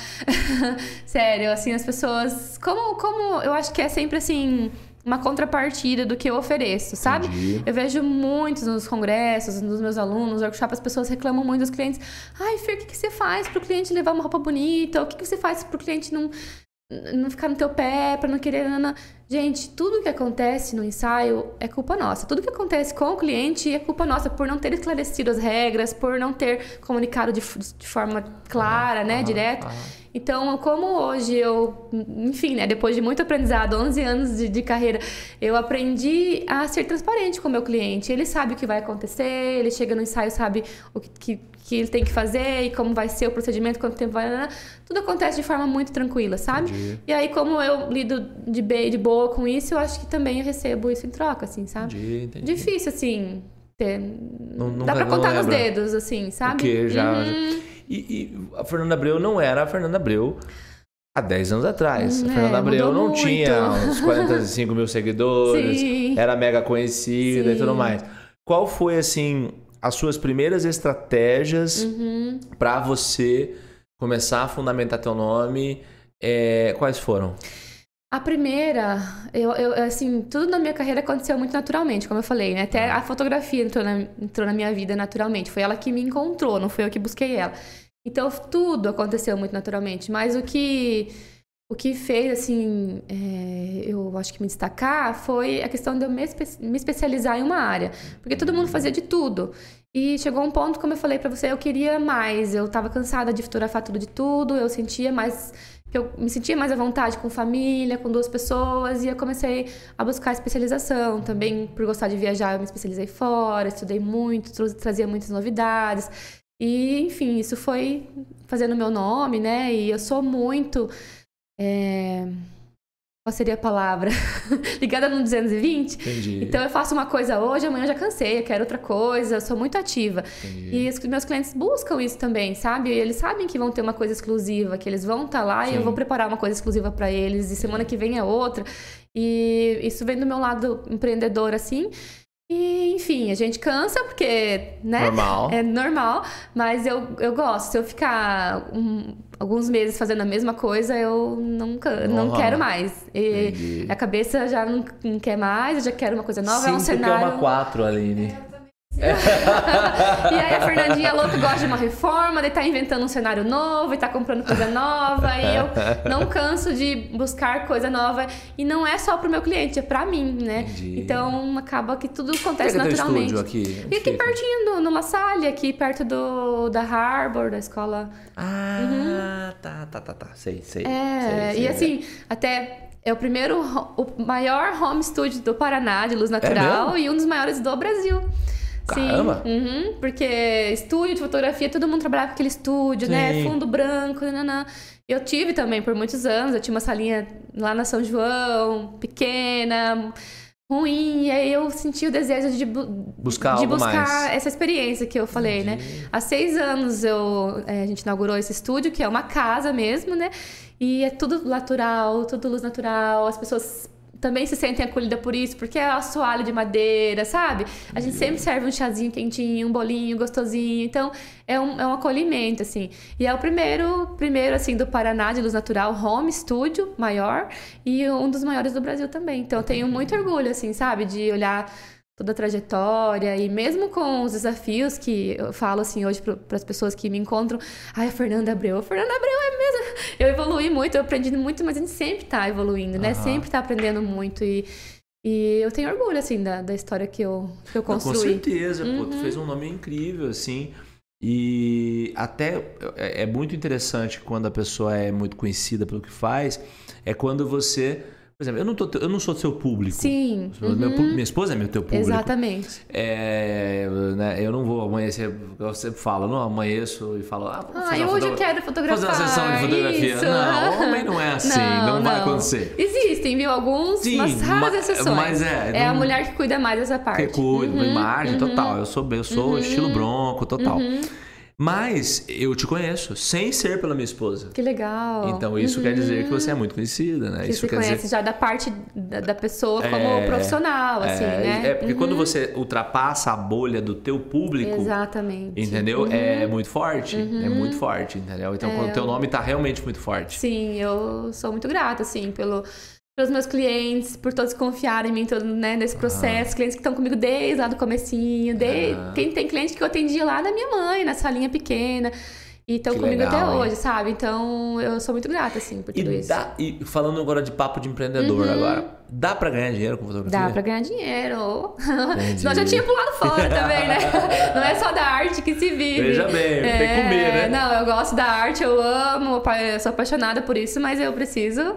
[laughs] Sério, assim, as pessoas. Como, como eu acho que é sempre assim. Uma contrapartida do que eu ofereço, sabe? Entendi. Eu vejo muitos nos congressos, nos meus alunos, nos workshops, as pessoas reclamam muito dos clientes. Ai, Fer, o que, que você faz pro cliente levar uma roupa bonita? O que, que você faz pro cliente não, não ficar no teu pé, pra não querer... Nana. Gente, tudo que acontece no ensaio é culpa nossa. Tudo que acontece com o cliente é culpa nossa por não ter esclarecido as regras, por não ter comunicado de, de forma clara, né, Aham, direta. aham. Então, como hoje eu, enfim, né, depois de muito aprendizado, 11 anos de, de carreira, eu aprendi a ser transparente com o meu cliente. Ele sabe o que vai acontecer, ele chega no ensaio, sabe o que, que, que ele tem que fazer e como vai ser o procedimento, quanto tempo vai. Tudo acontece de forma muito tranquila, sabe? Entendi. E aí, como eu lido de bem, de boa com isso, eu acho que também eu recebo isso em troca, assim, sabe? Entendi, entendi. Difícil, assim, ter. não Dá pra contar não nos dedos, assim, sabe? Porque já. Uhum. E, e a Fernanda Abreu não era a Fernanda Abreu há 10 anos atrás. A Hum, Fernanda é, Abreu mudou não muito. tinha uns [laughs] 45 mil seguidores, Sim. era mega conhecida e Sim. tudo mais. Qual foi, assim, as suas primeiras estratégias Uhum. pra você começar a fundamentar teu nome? É, quais foram? A primeira, eu, eu, assim, tudo na minha carreira aconteceu muito naturalmente, como eu falei, né? Até a fotografia entrou na, entrou na minha vida naturalmente. Foi ela que me encontrou, não foi eu que busquei ela. Então, tudo aconteceu muito naturalmente. Mas o que, o que fez, assim, é, eu acho que me destacar foi a questão de eu me, espe- me especializar em uma área. Porque todo mundo fazia de tudo. E chegou um ponto, como eu falei pra você, eu queria mais. Eu tava cansada de fotografar tudo de tudo, eu sentia mais eu me sentia mais à vontade com família, com duas pessoas, e eu comecei a buscar especialização. Também, por gostar de viajar, eu me especializei fora, estudei muito, tra- trazia muitas novidades. E, enfim, isso foi fazendo meu nome, né? E eu sou muito. É, Qual seria a palavra? [laughs] Ligada no 220. Entendi. Então eu faço uma coisa hoje, amanhã eu já cansei, eu quero outra coisa, eu sou muito ativa. Entendi. E os meus clientes buscam isso também, sabe? Eles sabem que vão ter uma coisa exclusiva, que eles vão estar lá e Sim. eu vou preparar uma coisa exclusiva para eles, e semana que vem é outra. E isso vem do meu lado empreendedor, assim. E, enfim, a gente cansa porque, né? Normal. É normal, mas eu, eu gosto. Se eu ficar um- alguns meses fazendo a mesma coisa, eu não, não quero mais. E Entendi. a cabeça já não, não quer mais, eu já quero uma coisa nova. é um é cenário. uma 4, Aline. [laughs] e aí a Fernandinha louca gosta de uma reforma, daí tá inventando um cenário novo e tá comprando coisa nova. e eu não canso de buscar coisa nova. E não é só pro meu cliente, é pra mim, né? Entendi. Então acaba que tudo é acontece é teu naturalmente. estúdio aqui? E aqui pertinho, do- no La Salle, aqui perto do, da Harbor, da escola. Ah, tá, tá, tá, tá. Sei, sei. Uhum. É, sei, sei. e assim, até é o primeiro, o maior home studio do Paraná de luz natural mesmo? e um dos maiores do Brasil. Caramba! Sim, uhum, porque estúdio de fotografia, todo mundo trabalhava com aquele estúdio, né? Sim. Fundo branco, nananã. Eu tive também por muitos anos, eu tinha uma salinha lá na São João, pequena, ruim, e aí eu senti o desejo de, bu- Buscar de algo buscar mais. essa experiência que eu falei, né? Há seis anos eu, é, a gente inaugurou esse estúdio, que é uma casa mesmo, né? E é tudo natural, tudo luz natural, as pessoas também se sentem acolhidas por isso, porque é assoalho de madeira, sabe? A gente sempre serve um chazinho quentinho, um bolinho gostosinho, então é um, é um acolhimento, assim. E é o primeiro, primeiro, assim, do Paraná de luz natural, home studio maior, e um dos maiores do Brasil também. Então eu tenho muito orgulho, assim, sabe? De olhar toda a trajetória e mesmo com os desafios que eu falo assim hoje para as pessoas que me encontram, ai, a Fernanda Abreu, a Fernanda Abreu é mesmo. Eu evolui muito, eu aprendi muito, mas a gente sempre tá evoluindo, né? Aham. Sempre tá aprendendo muito e, e eu tenho orgulho assim da, da história que eu que eu Não, com construí. certeza, pô, tu Uhum. fez um nome incrível, assim. E até é, é muito interessante quando a pessoa é muito conhecida pelo que faz, é quando você. Por exemplo, eu não, tô, eu não sou seu público. Sim. Meu uhum. pu- minha esposa é meu teu público. Exatamente. É, né, eu não vou amanhecer, eu sempre falo, não amanheço e falo, ah, Ah, eu hoje eu quero fotografar. Fazer uma sessão de fotografia. Isso. Não, homem não é assim, [laughs] não, vai acontecer. Existem, viu? Alguns, Sim, mas raras ma- exceções. mas é, É a não- mulher que cuida mais dessa parte. Que cuida, Uhum, imagem uhum. total. Eu sou, eu sou estilo bronco total. Uhum. Mas eu te conheço, sem ser pela minha esposa. Que legal. Então isso quer dizer que você é muito conhecida, né? Que isso você quer conhece dizer já da parte da, da pessoa como É, profissional, assim, é, né? É porque quando você ultrapassa a bolha do teu público, Exatamente. entendeu? É muito forte, é muito forte, entendeu? Então quando o teu nome tá realmente muito forte. Sim, eu sou muito grata, assim, pelo, pelos meus clientes, por todos confiarem em mim todo, né, nesse processo. Clientes que estão comigo desde lá do comecinho. Desde, Ah. tem, tem cliente que eu atendi lá da minha mãe, na salinha pequena. E estão comigo legal, até hein? hoje, sabe? Então, eu sou muito grata, assim, por tudo E, isso. dá, e falando agora de papo de empreendedor agora, dá pra ganhar dinheiro com fotografia? Dá pra ganhar dinheiro. [laughs] Senão eu já tinha pulado fora também, né? [laughs] Não é só da arte que se vive. Veja bem, tem que comer, né? Não, eu gosto da arte, eu amo, eu sou apaixonada por isso, mas eu preciso.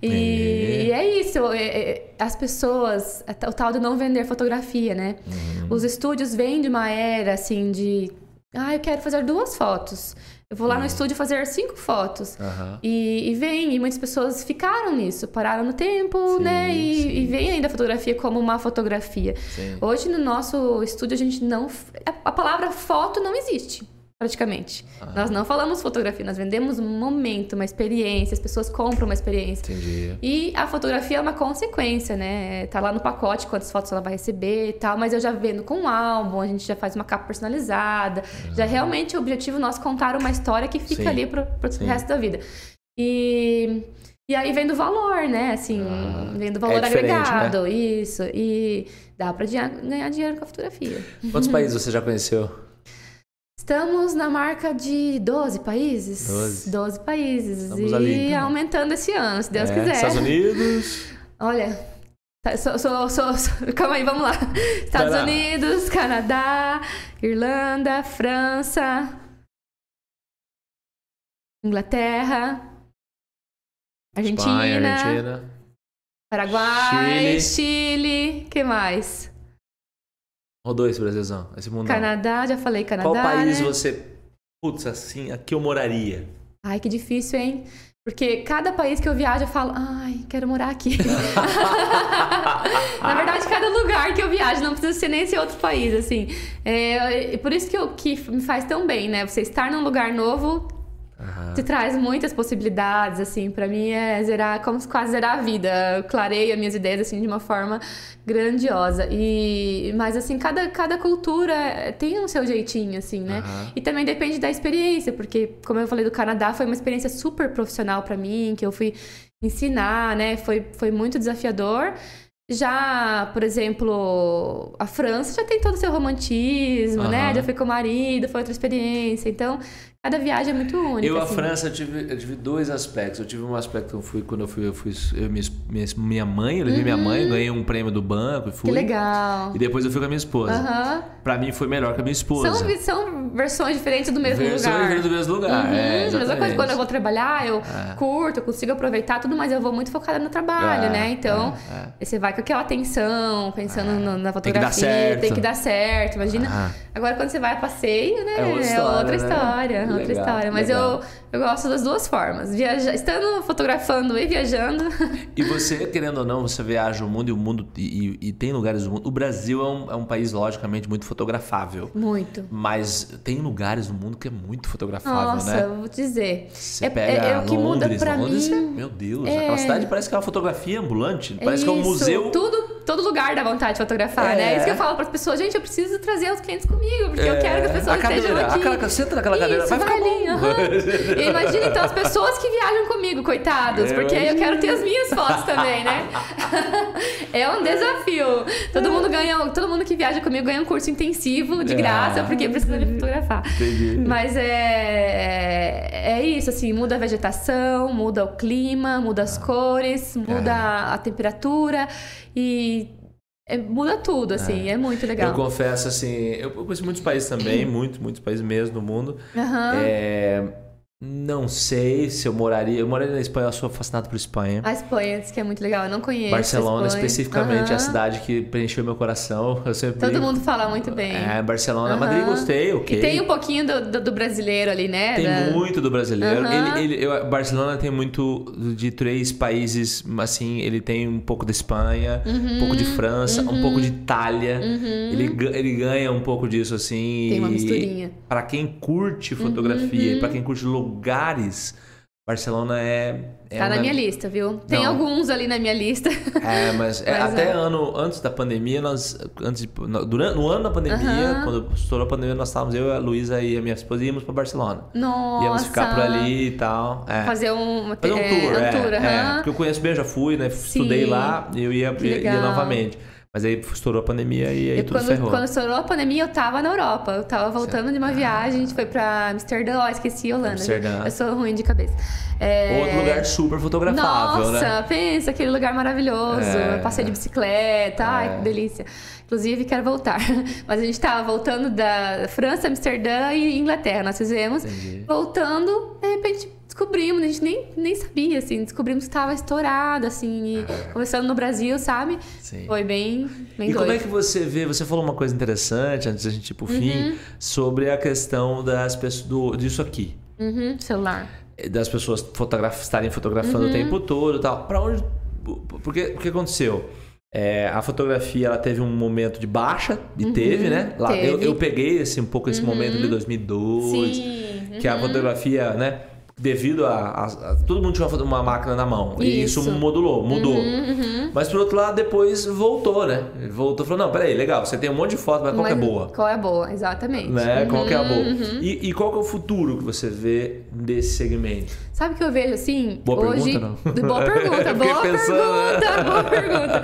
E É. e é isso, é- é- as pessoas, o tal de não vender fotografia, né? Uhum. Os estúdios vêm de uma era assim de. Ah, eu quero fazer duas fotos. Eu vou lá Uhum. no estúdio fazer cinco fotos. Aham. E, e vem, e muitas pessoas ficaram nisso, pararam no tempo, Sim, né? E, sim. e vem ainda a fotografia como uma fotografia. Sim. Hoje no nosso estúdio a gente não. A palavra foto não existe, praticamente. Ah. Nós não falamos fotografia, nós vendemos um momento, uma experiência, as pessoas compram uma experiência. Entendi. E a fotografia é uma consequência, né? Tá lá no pacote quantas fotos ela vai receber e tal, mas eu já vendo com um álbum, a gente já faz uma capa personalizada. Já realmente o objetivo nosso é contar uma história que fica Sim. ali pro, pro Sim. resto da vida. E, e aí vem do valor, né? Assim, Ah, vem do valor é agregado, isso. E dá pra ganhar dinheiro com a fotografia. Quantos [laughs] países você já conheceu? Estamos na marca de 12 países. 12. 12 países. Estamos e ali, então. aumentando esse ano, se Deus É, quiser. Estados Unidos. [laughs] Olha, tá- sou, sou- sou- sou- calma aí, vamos lá. Estados. Unidos, Canadá, Irlanda, França, Inglaterra, Argentina, Espanha, Argentina. Paraguai, Chile, que mais? Rodou esse Brasilzão, esse mundo. Canadá, já falei Canadá. Qual país né? você. Putz, assim, aqui eu moraria. Ai, que difícil, hein? Porque cada país que eu viajo eu falo, ai, quero morar aqui. [laughs] Na verdade, cada lugar que eu viajo não precisa ser nem esse outro país, assim. É, e por isso que, eu, que me faz tão bem, né? Você estar num lugar novo Aham. te traz muitas possibilidades, assim. Pra mim é zerar, como se quase zerar a vida. Eu as minhas ideias, assim, de uma forma grandiosa. E, mas, assim, cada, cada cultura tem um seu jeitinho, assim, né? Aham. E também depende da experiência, porque, como eu falei do Canadá, foi uma experiência super profissional pra mim, que eu fui ensinar, né? Foi, foi muito desafiador. Já, por exemplo, a França já tem todo o seu romantismo, né? Aham. Já fui com o marido, foi outra experiência. Então, cada viagem é muito única. Eu, a assim. França, eu tive, eu tive dois aspectos. Eu tive um aspecto que eu fui, quando eu fui, eu fui eu, minha, minha, mãe, eu levei minha mãe, ganhei um prêmio do banco e fui. Uhum. Que legal. E depois eu fui com a minha esposa. Aham. Pra mim foi melhor que a minha esposa. São, são versões diferentes do mesmo Versões lugar. diferentes do mesmo lugar. Uhum, é, mesma coisa quando eu vou trabalhar, eu É. curto, eu consigo aproveitar tudo, mas eu vou muito focada no trabalho, É, né? Então, é, é. você vai com aquela atenção, pensando no- na Tem que dar fotografia, certo. tem que dar certo, imagina. Agora, quando você vai a passeio, né? É outra história, outra né? história, outra Legal, história. Mas legal. eu, eu gosto das duas formas. Viaja... Estando fotografando e viajando. [laughs] E você, querendo ou não, você viaja o mundo e o mundo. E, e- tem lugares do mundo. O Brasil é um, é um país, logicamente, muito fotografável. muito. Mas tem lugares no mundo que é muito fotografável, Nossa, né? eu vou te dizer. Você é, pega é, é o que muda Londres, pra Londres, mim. é- meu Deus, é- aquela cidade parece que é uma fotografia ambulante. Parece que é um isso, museu. Tudo, todo lugar dá vontade de fotografar, É. né? É isso que eu falo para as pessoas, gente, eu preciso trazer os clientes comigo, porque eu É, quero que as pessoas a cadeira, estejam aqui. aquela- senta naquela Isso, cadeira, vai ficar ali, bom. E imagina então as pessoas que viajam comigo, coitados, É, porque aí eu quero ter as minhas fotos também, né? [laughs] é um desafio. Todo mundo ganha, todo mundo que viaja comigo ganha um curso intensivo de É. graça, porque precisa me fotografar. Entendi. Mas é, é isso, assim, muda a vegetação, muda o clima, muda as cores, muda a temperatura e é, muda tudo, assim, é, muito legal. Eu confesso, assim, eu conheço muitos países também, muitos, muitos países mesmo no mundo. Aham. É, Não sei se eu moraria. Eu moraria na Espanha, eu sou fascinado por Espanha. A Espanha, diz que é muito legal, eu não conheço. Barcelona, especificamente, é a cidade que preencheu meu coração. [laughs] Eu sempre Todo mundo fala muito bem. É, Barcelona. Aham. Madrid gostei, ok. E tem um pouquinho do, do- do brasileiro ali, né? Tem Da- muito do brasileiro. Aham. Ele, ele- eu- Barcelona tem muito de três países, assim, ele tem um pouco da Espanha, um pouco de França, um pouco de Itália. Ele, ga- ele ganha um pouco disso, assim. Uhum. Tem uma e misturinha. Uhum, Pra quem curte fotografia e pra quem curte lugares, Barcelona é. é Tá na uma- minha lista, viu? Tem Não. alguns ali na minha lista. É, mas, é, Mas até é. ano antes da pandemia, nós. Antes durante, no ano da pandemia, quando estourou a pandemia, nós estávamos, eu, a Luísa e a minha esposa íamos pra Barcelona. Nossa. Íamos ficar por ali e tal. É. Fazer um, Fazer um é, tour, um é, tour, é, porque eu conheço bem, eu já fui, né? Estudei lá, eu ia, ia, ia novamente. Mas aí estourou a pandemia e aí Eu, tudo quando, ferrou. quando estourou a pandemia, eu tava na Europa. Eu tava voltando de uma viagem, a gente foi pra Amsterdã, ó, esqueci Holanda. Amsterdã. Eu sou ruim de cabeça. É, Outro lugar super fotografável, Nossa, né? pensa, aquele lugar maravilhoso. É. Passei de bicicleta, ai, É. que delícia. Inclusive, quero voltar. [laughs] Mas a gente tava voltando da França, Amsterdã e Inglaterra. Nós fizemos. Entendi. Voltando, de repente descobrimos, a gente nem, nem sabia, assim, descobrimos que estava estourado, assim, e começando no Brasil, sabe? Sim. Foi bem, bem E doido. como é que você vê? Você falou uma coisa interessante antes da gente ir pro fim Uhum. sobre a questão das pessoas do, disso aqui. Uhum, celular. das pessoas fotograf estarem fotografando Uhum. o tempo todo e tal. Pra onde. Porque o que aconteceu? É, a fotografia ela teve um momento de baixa, e teve, né? Lá, Eu, Uhum. teve. eu peguei esse, um pouco esse momento de 2002, Sim. que a uhum. fotografia, né? Devido a, a- a- Todo mundo tinha uma, máquina na mão. E isso Isso. modulou, mudou. Uhum, Mas por outro lado, depois voltou, né? Voltou e falou: não, peraí, legal, você tem um monte de foto, mas qual que é Mas boa? Qual é boa, exatamente. Né? Qual que é a boa? Uhum. E, e qual que é o futuro que você vê desse segmento? Sabe o que eu vejo assim? Boa hoje... pergunta, não? [laughs] Boa pergunta, [laughs] boa pensando, pergunta, boa [laughs] pergunta.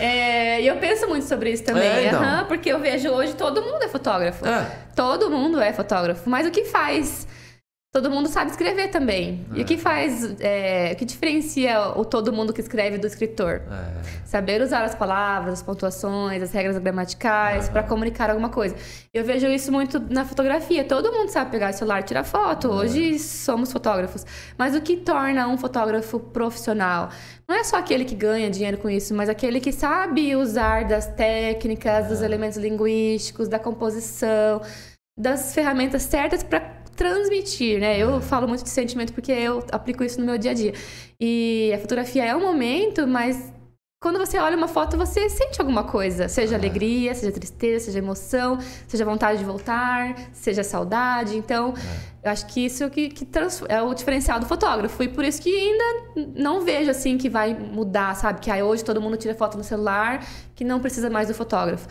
É, E eu penso muito sobre isso também, É, então. aham, porque eu vejo hoje todo mundo é fotógrafo. É. Todo mundo é fotógrafo. Mas o que faz? Todo mundo sabe escrever também. E o que faz? é, o que diferencia o todo mundo que escreve do escritor? É. Saber usar as palavras, as pontuações, as regras gramaticais para comunicar alguma coisa. Eu vejo isso muito na fotografia. Todo mundo sabe pegar o celular e tirar foto. Hoje somos fotógrafos. Mas o que torna um fotógrafo profissional? Não é só aquele que ganha dinheiro com isso, mas aquele que sabe usar das técnicas, dos elementos linguísticos, da composição, das ferramentas certas para transmitir, né? Eu falo muito de sentimento porque eu aplico isso no meu dia a dia. E a fotografia é um momento, mas quando você olha uma foto, você sente alguma coisa. Seja alegria, seja tristeza, seja emoção, seja vontade de voltar, seja saudade. Então, eu acho que isso é que, que trans- é o diferencial do fotógrafo. E por isso que ainda não vejo assim que vai mudar, sabe? Que aí hoje todo mundo tira foto no celular, que não precisa mais do fotógrafo.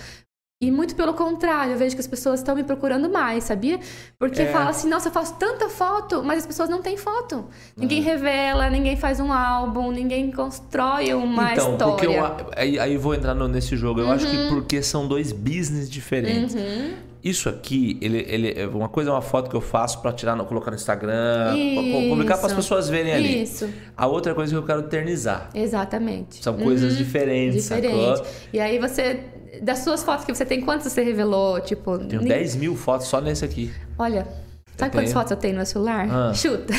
E muito pelo contrário, eu vejo que as pessoas estão me procurando mais, sabia? Porque É. fala assim, nossa, eu faço tanta foto, mas as pessoas não têm foto. Ninguém revela, ninguém faz um álbum, ninguém constrói uma então, história. porque eu, a- aí, aí eu vou entrar no- nesse jogo. Eu acho que porque são dois business diferentes. Uhum. Isso aqui, ele, ele, uma coisa é uma foto que eu faço pra tirar, colocar no Instagram, Isso. publicar para as pessoas verem ali. Isso, A outra coisa que eu quero eternizar. exatamente. São coisas diferentes, Uhum. Diferente. sacou? E aí você, das suas fotos que você tem, quantas você revelou? Tipo, Tenho nem- 10 mil fotos só nesse aqui. Olha, sabe quantas tenho. fotos eu tenho no meu celular? Ah. Chuta.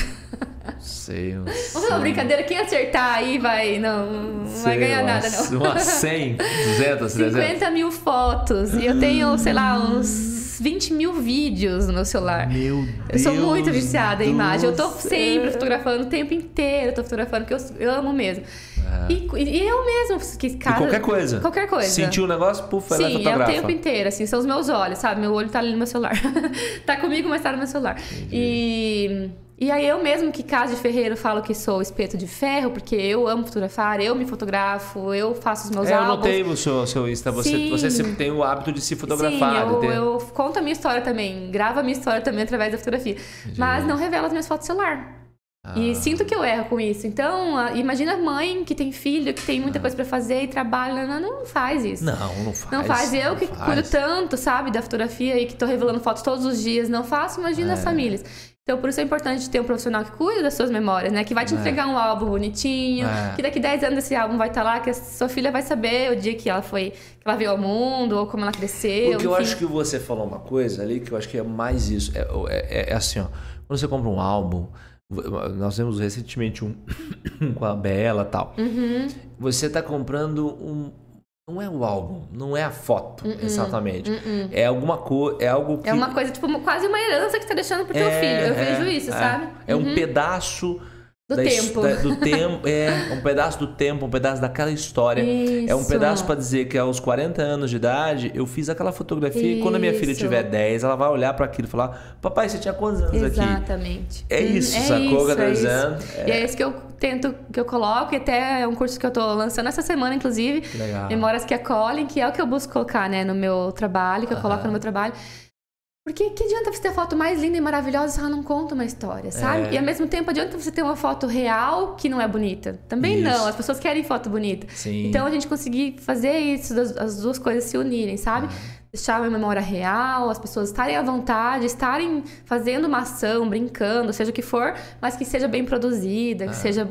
Sei, eu Vamos fazer uma brincadeira, quem acertar aí vai, não, não vai sei, ganhar nada, umas- não. Umas 100, 200, 300. 50 mil fotos. E eu tenho, sei lá, uns 20 mil vídeos no meu celular. Meu Eu Deus sou muito viciada em imagem. Eu tô sempre fotografando o tempo inteiro. Eu tô fotografando, porque eu, eu amo mesmo. E, e eu mesmo, que É. E cara, qualquer coisa. Qualquer coisa. Sentiu o negócio, puf, vai lá e Sim, é o tempo inteiro, assim, são os meus olhos, sabe? Meu olho tá ali no meu celular. [laughs] tá comigo, mas tá no meu celular. E, e aí eu mesmo, que caso de ferreiro, falo que sou espeto de ferro, porque eu amo fotografar, eu me fotografo, eu faço os meus É, eu álbuns. notei o seu, seu Insta. Você, você sempre tem o hábito de se fotografar. Sim, eu, ter- eu conto a minha história também, gravo a minha história também através da fotografia. Mas não revelo as minhas fotos celular. Ah. E sinto que eu erro com isso. Então, a- imagina a mãe que tem filho, que tem Ah. muita coisa pra fazer e trabalha. Não, não faz isso. Não, não faz. Não faz. Eu não que faz. cuido tanto, sabe, da fotografia e que tô revelando fotos todos os dias. Não faço, imagina É. as famílias. Então, por isso é importante ter um profissional que cuida das suas memórias, né? Que vai te entregar um álbum bonitinho, É. que daqui 10 anos esse álbum vai estar lá, que a sua filha vai saber o dia que ela foi, que ela veio ao mundo, ou como ela cresceu. Porque eu enfim. acho que você falou uma coisa ali que eu acho que é mais isso. É, é- é assim, ó. quando você compra um álbum, nós temos recentemente um [coughs] com a Bela e tal. Uhum. Você tá comprando um. Não é o álbum, não é a foto, Uh-uh. exatamente. É alguma coisa. É algo que. É uma coisa, tipo, quase uma herança que você tá deixando pro teu É, filho. Eu é, vejo isso, é. sabe? Uhum. É um pedaço. Do da tempo. da- do tempo. É, um pedaço do tempo, um pedaço daquela história. É um Isso. pedaço pra dizer que aos 40 anos de idade eu fiz aquela fotografia e quando a minha filha Isso. tiver 10, ela vai olhar pra aquilo e falar: Papai, você tinha quantos anos aqui? Exatamente. É Hum, isso, é sacou isso, é isso. dizendo? E é isso que eu tento, que eu coloco, e até é um curso que eu tô lançando essa semana, inclusive. Que legal. Memórias que acolhem, que é o que eu busco colocar, né, no meu trabalho, que eu coloco no meu trabalho. Porque que adianta você ter a foto mais linda e maravilhosa se ela não conta uma história, sabe? É. E ao mesmo tempo adianta você ter uma foto real que não é bonita. Também Isso. não, as pessoas querem foto bonita. Sim. Então a gente conseguir fazer isso, as duas coisas se unirem, sabe? Deixar uma memória real, as pessoas estarem à vontade, estarem fazendo uma ação, brincando, seja o que for, mas que seja bem produzida, que seja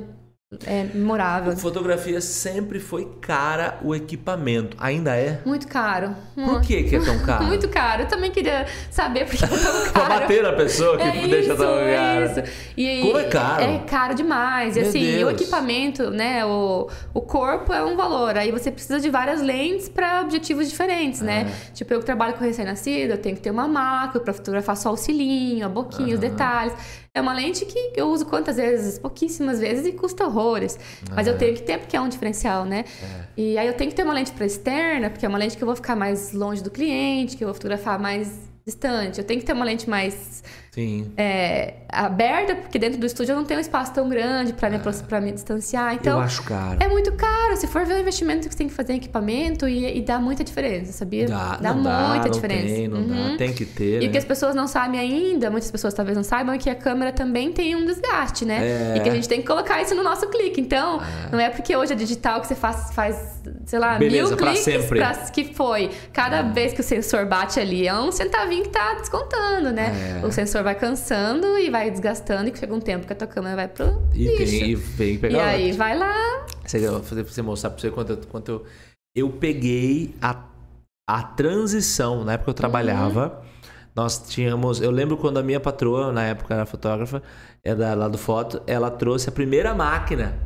é, memorável. Fotografia sempre foi cara o equipamento. Ainda é? Muito caro. Por que, que é tão [laughs] caro? Muito caro. Eu também queria saber por que é tão pra [laughs] caro. bater na pessoa que É deixa isso, tão é caro. isso. E, Como é caro? É caro demais. E assim, e o Deus. equipamento, né? O, o corpo é um valor. Aí você precisa de várias lentes para objetivos diferentes, né? É. Tipo, eu que trabalho com recém-nascido, eu tenho que ter uma macro para fotografar só o cilinho, a boquinha, os detalhes. É uma lente que eu uso quantas vezes? Pouquíssimas vezes e custa horrores. Mas eu tenho que ter porque é um diferencial, né? E aí eu tenho que ter uma lente para externa, porque é uma lente que eu vou ficar mais longe do cliente, que eu vou fotografar mais distante. Eu tenho que ter uma lente mais Sim. é, aberta, porque dentro do estúdio eu não tenho um espaço tão grande para me, pra me distanciar. Então, eu acho caro. é muito caro. Se for ver o investimento que você tem que fazer em equipamento, e, e dá muita diferença, sabia? Dá, dá não dá, muita não diferença. Tem, não Uhum. dá. Tem que ter. E o né? que as pessoas não sabem ainda, muitas pessoas talvez não saibam, é que a câmera também tem um desgaste, né? É. E que a gente tem que colocar isso no nosso clique. Então, não é porque hoje é digital que você faz, faz sei lá, Beleza, mil pra cliques sempre. pra- que foi. Cada vez que o sensor bate ali, é um centavinho que tá descontando, né? É. O sensor vai cansando e vai desgastando, e que chega um tempo que a tua câmera vai pro E, lixo. tem, e vem E pegar aí outro. vai lá. Você, vou fazer pra você mostrar pra você quanto, eu- quanto eu. Eu peguei a, a transição, na época que eu trabalhava. Nós tínhamos. Eu lembro quando a minha patroa, na época era fotógrafa, é da, lá do foto, ela trouxe a primeira máquina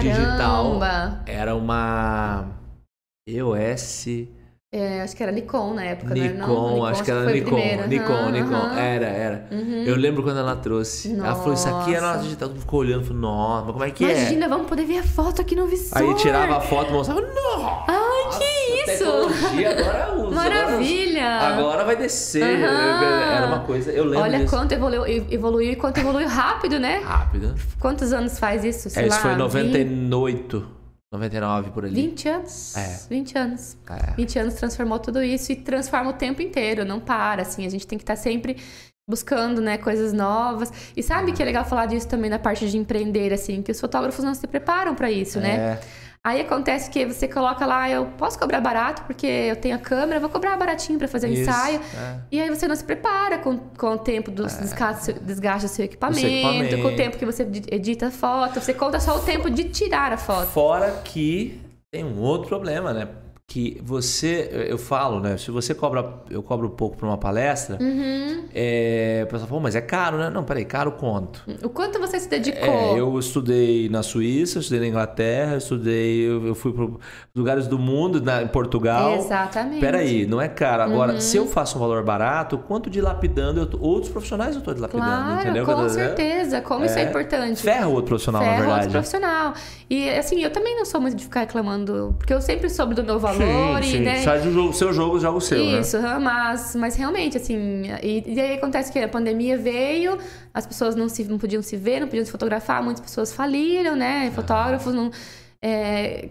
digital. Caramba! Era uma EOS É, acho que era Nikon na época, né? Nikon, Não, acho que era Nikon. primeira. Nikon, Aham, Nikon. aham. Era, era. Eu lembro quando ela trouxe. Ela falou: Isso aqui é Nossa. nossa digital. Tu ficou olhando, falou: Nossa, mas como é que é? Imagina, vamos poder ver a foto aqui no visor. Aí tirava a foto e mostrava: Nossa! Ai, que isso! Agora usa. Maravilha! Agora, agora vai descer. Era uma coisa. Eu lembro Olha disso. quanto evoluiu, evoluiu e quanto evoluiu rápido, né? Rápido. Quantos anos faz isso? Sei É, isso lá, foi em 20, 98, 99 por ali. 20 anos. É. 20 anos. É. 20 anos transformou tudo isso e transforma o tempo inteiro, não para, assim. A gente tem que estar sempre buscando, né, coisas novas. E sabe que é legal falar disso também na parte de empreender, assim, que os fotógrafos não se preparam para isso, né? É. Aí acontece que você coloca lá, eu posso cobrar barato porque eu tenho a câmera, vou cobrar baratinho para fazer o Isso, ensaio. é. E aí você não se prepara com, com o tempo dos desgastes, desgaste do seu equipamento, equipamento. com o tempo que você edita a foto, você conta só o tempo de tirar a foto. Fora que tem um outro problema, né? Que você, eu falo, né? Se você cobra, eu cobro pouco para uma palestra, Uhum. é, o pessoal fala, "Pô, mas é caro, né? Não, peraí, caro quanto? O quanto você se dedicou? É, eu estudei na Suíça, eu estudei na Inglaterra, eu estudei, eu, eu fui para lugares do mundo, na, em Portugal. Exatamente. Peraí, não é caro. Agora, Uhum. se eu faço um valor barato, quanto dilapidando eu tô- outros profissionais eu estou dilapidando, Claro, entendeu? com certeza. Como isso é importante. Ferra o outro profissional, Ferro na outro verdade. profissional. E assim, eu também não sou muito de ficar reclamando, porque eu sempre soube do meu valor sim, e, sim. né? Sai do jogo, seu jogo, joga o seu, né? Isso, mas, mas realmente, assim, e, e aí acontece que a pandemia veio, as pessoas não, se, não podiam se ver, não podiam se fotografar, muitas pessoas faliram, né? Fotógrafos não. é,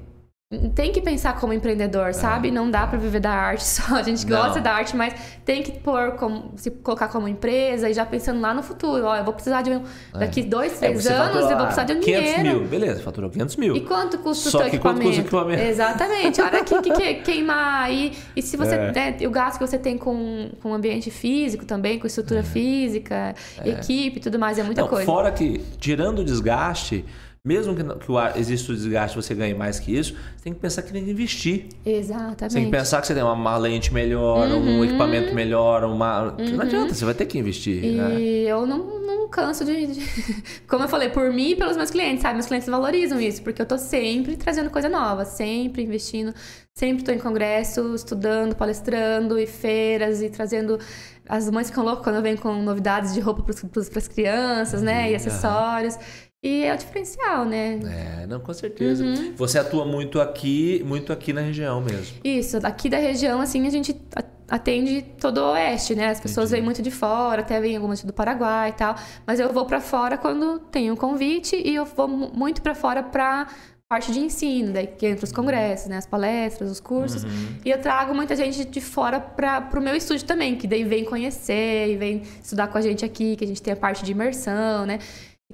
tem que pensar como empreendedor, sabe? Não dá pra viver da arte [laughs] só. A gente Não. gosta da arte, mas tem que pôr como, se colocar como empresa e já pensando lá no futuro. Ó, eu vou precisar de um. Daqui dois, É, três anos, eu vou precisar de um 500 dinheiro. mil, beleza, faturou 500 mil. E quanto custa Só o teu que quanto equipamento? custa o equipamento? Exatamente. A hora que, que, que [laughs] queimar aí. E se você. É. Né, o gasto que você tem com, com ambiente físico também, com estrutura física, equipe e tudo mais, é muita Não, coisa. fora que, tirando o desgaste, mesmo que, que o ar, exista o desgaste, você ganhe mais que isso, você tem que pensar que tem que investir. Exatamente. Você tem que pensar que você tem uma, uma lente melhor, uhum. um equipamento melhor, uma. Uhum. Não adianta, você vai ter que investir. E né? eu não, não canso de, de, [laughs] Como eu falei, por mim e pelos meus clientes, sabe? Meus clientes valorizam isso, porque eu tô sempre trazendo coisa nova, sempre investindo, sempre tô em congresso, estudando, palestrando, e feiras, e trazendo. As mães ficam loucas quando eu venho com novidades de roupa para as crianças, né? E acessórios. E é o diferencial, né? É, não, com certeza. Uhum. Você atua muito aqui, muito aqui na região mesmo. Isso, aqui da região, assim, a gente atende todo o oeste, né? As pessoas Entendi. vêm muito de fora, até vêm algumas do Paraguai e tal. Mas eu vou para fora quando tem um convite e eu vou muito para fora para parte de ensino, daí que entra os congressos, né, as palestras, os cursos. Uhum. E eu trago muita gente de fora para o meu estúdio também, que daí vem conhecer e vem estudar com a gente aqui, que a gente tem a parte de imersão, né?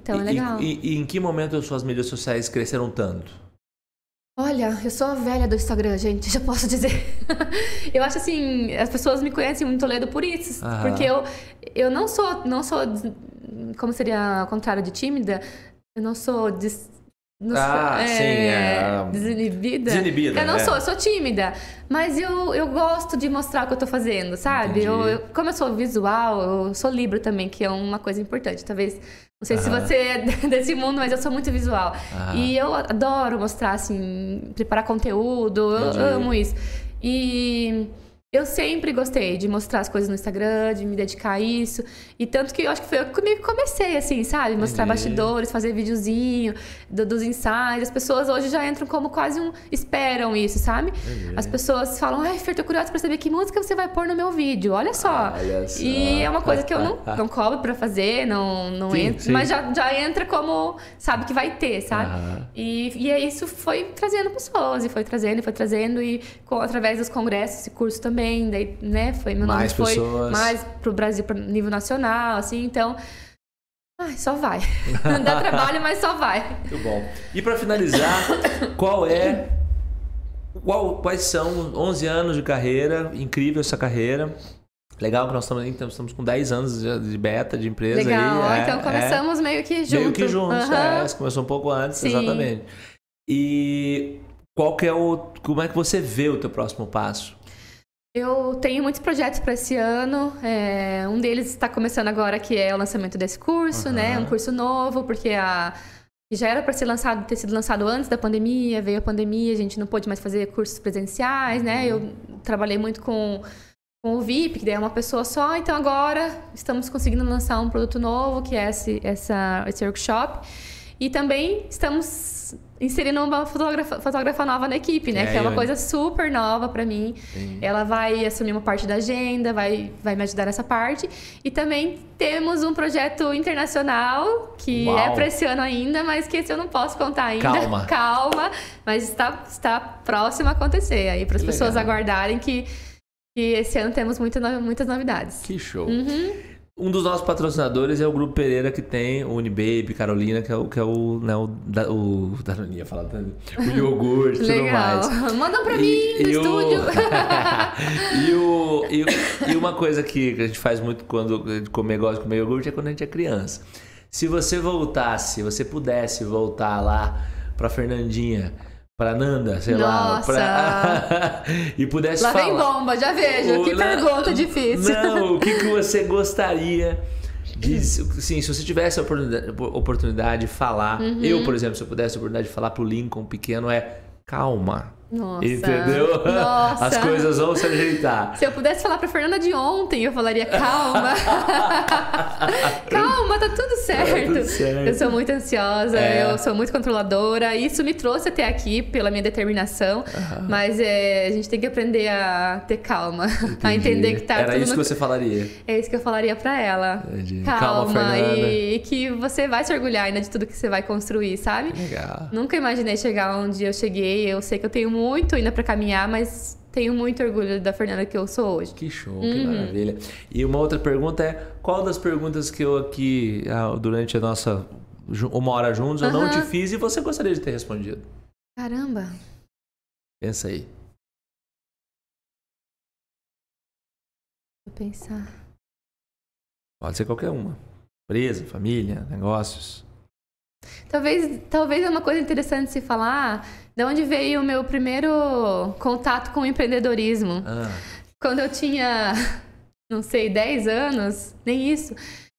Então é legal. E, e, e em que momento as suas mídias sociais cresceram tanto? Olha, eu sou a velha do Instagram, gente, [laughs] já posso dizer. [laughs] eu acho assim, as pessoas me conhecem muito Toledo por isso, Aham. porque eu, eu não sou, não sou, como seria ao contrário de tímida, eu não sou des, não ah, é, sim, é. Desinibida? Desinibida. Eu não é. sou, eu sou tímida. Mas eu, eu gosto de mostrar o que eu tô fazendo, sabe? Eu, eu, como eu sou visual, eu sou Libra também, que é uma coisa importante. Talvez. Não sei se você é [laughs] desse mundo, mas eu sou muito visual. E eu adoro mostrar, assim, preparar conteúdo. Entendi. Eu amo isso. E eu sempre gostei de mostrar as coisas no Instagram, de me dedicar a isso. E tanto que eu acho que foi eu que comecei, assim, sabe? Mostrar Entendi. bastidores, fazer videozinho do, dos ensaios. As pessoas hoje já entram como quase um. esperam isso, sabe? Entendi. As pessoas falam, ai, Fer, tô curiosa pra saber que música você vai pôr no meu vídeo. Olha só. Olha só. E é uma coisa que eu não, não cobro pra fazer, não, não sim, entra. Sim. Mas já, já entra como, sabe, que vai ter, sabe? Uhum. E, e isso foi trazendo pessoas, e foi trazendo, e foi trazendo, e com, através dos congressos, esse curso também também, daí, né, foi meu mais nome pessoas. foi mais pro Brasil, para nível nacional, assim, então ai, só vai. [laughs] Dá trabalho, mas só vai. Muito bom. E para finalizar, qual é qual, quais são 11 anos de carreira, incrível essa carreira. Legal que nós estamos, então, estamos com 10 anos de beta de empresa. Legal, aí, é, então começamos é, meio que juntos. Meio que juntos, uhum. é, começou um pouco antes, Sim. exatamente. E qual que é o. Como é que você vê o teu próximo passo? Eu tenho muitos projetos para esse ano. É, um deles está começando agora, que é o lançamento desse curso, uhum. né? Um curso novo, porque a já era para ser lançado, ter sido lançado antes da pandemia, veio a pandemia, a gente não pôde mais fazer cursos presenciais, né? Eu trabalhei muito com, com o VIP, que daí é uma pessoa só, então agora estamos conseguindo lançar um produto novo, que é esse, essa, esse workshop. E também estamos inserindo uma fotógrafa, fotógrafa nova na equipe, né? É, que é uma coisa super nova para mim. Sim. Ela vai assumir uma parte da agenda, vai, vai me ajudar nessa parte. E também temos um projeto internacional que é Uau. é para esse ano ainda, mas que esse eu não posso contar ainda. Calma. [laughs] Calma, mas está, está próximo a acontecer. Aí para as pessoas legal. aguardarem que, que esse ano temos muita, muitas novidades. Que show. Uhum. Um dos nossos patrocinadores é o Grupo Pereira, que tem o Unibaby, Carolina, que é o, que é o, né, o, da, o falar o [laughs] iogurte e tudo mais. Mandam pra e, mim no e estúdio. O, [laughs] e, o, e, e, uma coisa que a gente faz muito quando a gente come, gosta de comer iogurte é quando a gente é criança. Se você voltasse, se você pudesse voltar lá pra Fernandinha para Nanda, sei Nossa. lá, pra... [laughs] e pudesse lá falar. Lá vem bomba, já vejo. O... Que não, pergunta difícil. Não, o que, que você gostaria de, sim, se você tivesse a oportunidade, oportunidade de falar, uhum. eu, por exemplo, se eu pudesse a oportunidade de falar pro Lincoln pequeno é calma. Nossa. Entendeu? Nossa. As coisas vão se ajeitar. Se eu pudesse falar pra Fernanda de ontem, eu falaria calma. [laughs] calma, tá tudo certo. Tá tudo certo. Eu sou muito ansiosa, é. eu sou muito controladora. Isso me trouxe até aqui pela minha determinação. Uhum. Mas é, a gente tem que aprender a ter calma. [laughs] Entendi. A entender que tá Era tudo isso no... que você falaria. É isso que eu falaria pra ela. Entendi. Calma, calma e, e, que você vai se orgulhar ainda de tudo que você vai construir, sabe? Legal. Nunca imaginei chegar onde eu cheguei. Eu sei que eu tenho muito ainda para caminhar, mas tenho muito orgulho da Fernanda que eu sou hoje. Que show, uhum. que maravilha. E uma outra pergunta é: qual das perguntas que eu aqui, ah, durante a nossa uma hora juntos, eu uhum. não te fiz e você gostaria de ter respondido? Caramba. Pensa aí. Vou pensar. Pode ser qualquer uma. Empresa, família, negócios. Talvez, talvez é uma coisa interessante se falar de onde veio o meu primeiro contato com o empreendedorismo. Ah, Quando eu tinha, não sei, 10 anos, nem isso.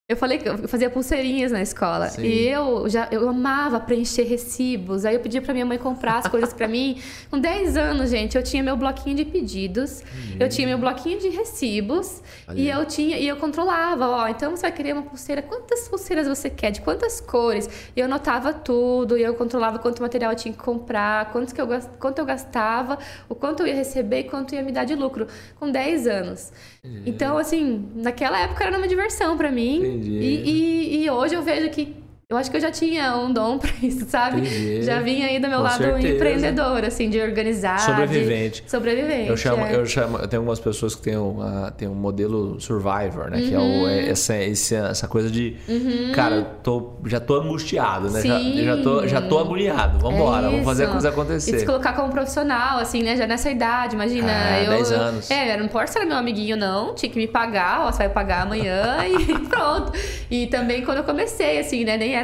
Eu falei que eu fazia pulseirinhas na escola. Sim. E eu já eu amava preencher recibos. Aí eu pedia pra minha mãe comprar as coisas pra mim. [laughs] Com 10 anos, gente, eu tinha meu bloquinho de pedidos, eu tinha meu bloquinho de recibos Olha e eu tinha e eu controlava, ó, então você vai querer uma pulseira, quantas pulseiras você quer, de quantas cores? E eu anotava tudo, e eu controlava quanto material eu tinha que comprar, quanto que eu quanto eu gastava, o quanto eu ia receber e quanto ia me dar de lucro com 10 anos. Então, assim, naquela época era uma diversão pra mim. Entendi. E, e, e hoje eu vejo que eu acho que eu já tinha um dom [laughs] pra isso, sabe? Entendi. Já vinha aí do meu Com lado certeza. empreendedor, assim, de organizar. de- Sobrevivente. Sobrevivente. Eu chamo, é. eu chamo, eu tenho algumas pessoas que têm um, ah, tem um modelo Survivor, né? Que é, Uhum. o, é essa, esse- essa coisa de, cara, eu tô, já tô angustiado, né? Já, Sim. já, tô, já tô agoniado. Vambora, É vamos fazer a coisa E se acontecer. colocar como profissional, assim, né? Já nessa idade, imagina. Ah, eu, 10 anos. É, não importa se era meu amiguinho, não. Tinha que me pagar, ó, você vai pagar amanhã [laughs] e pronto. E também quando eu comecei, assim, né? Nem era,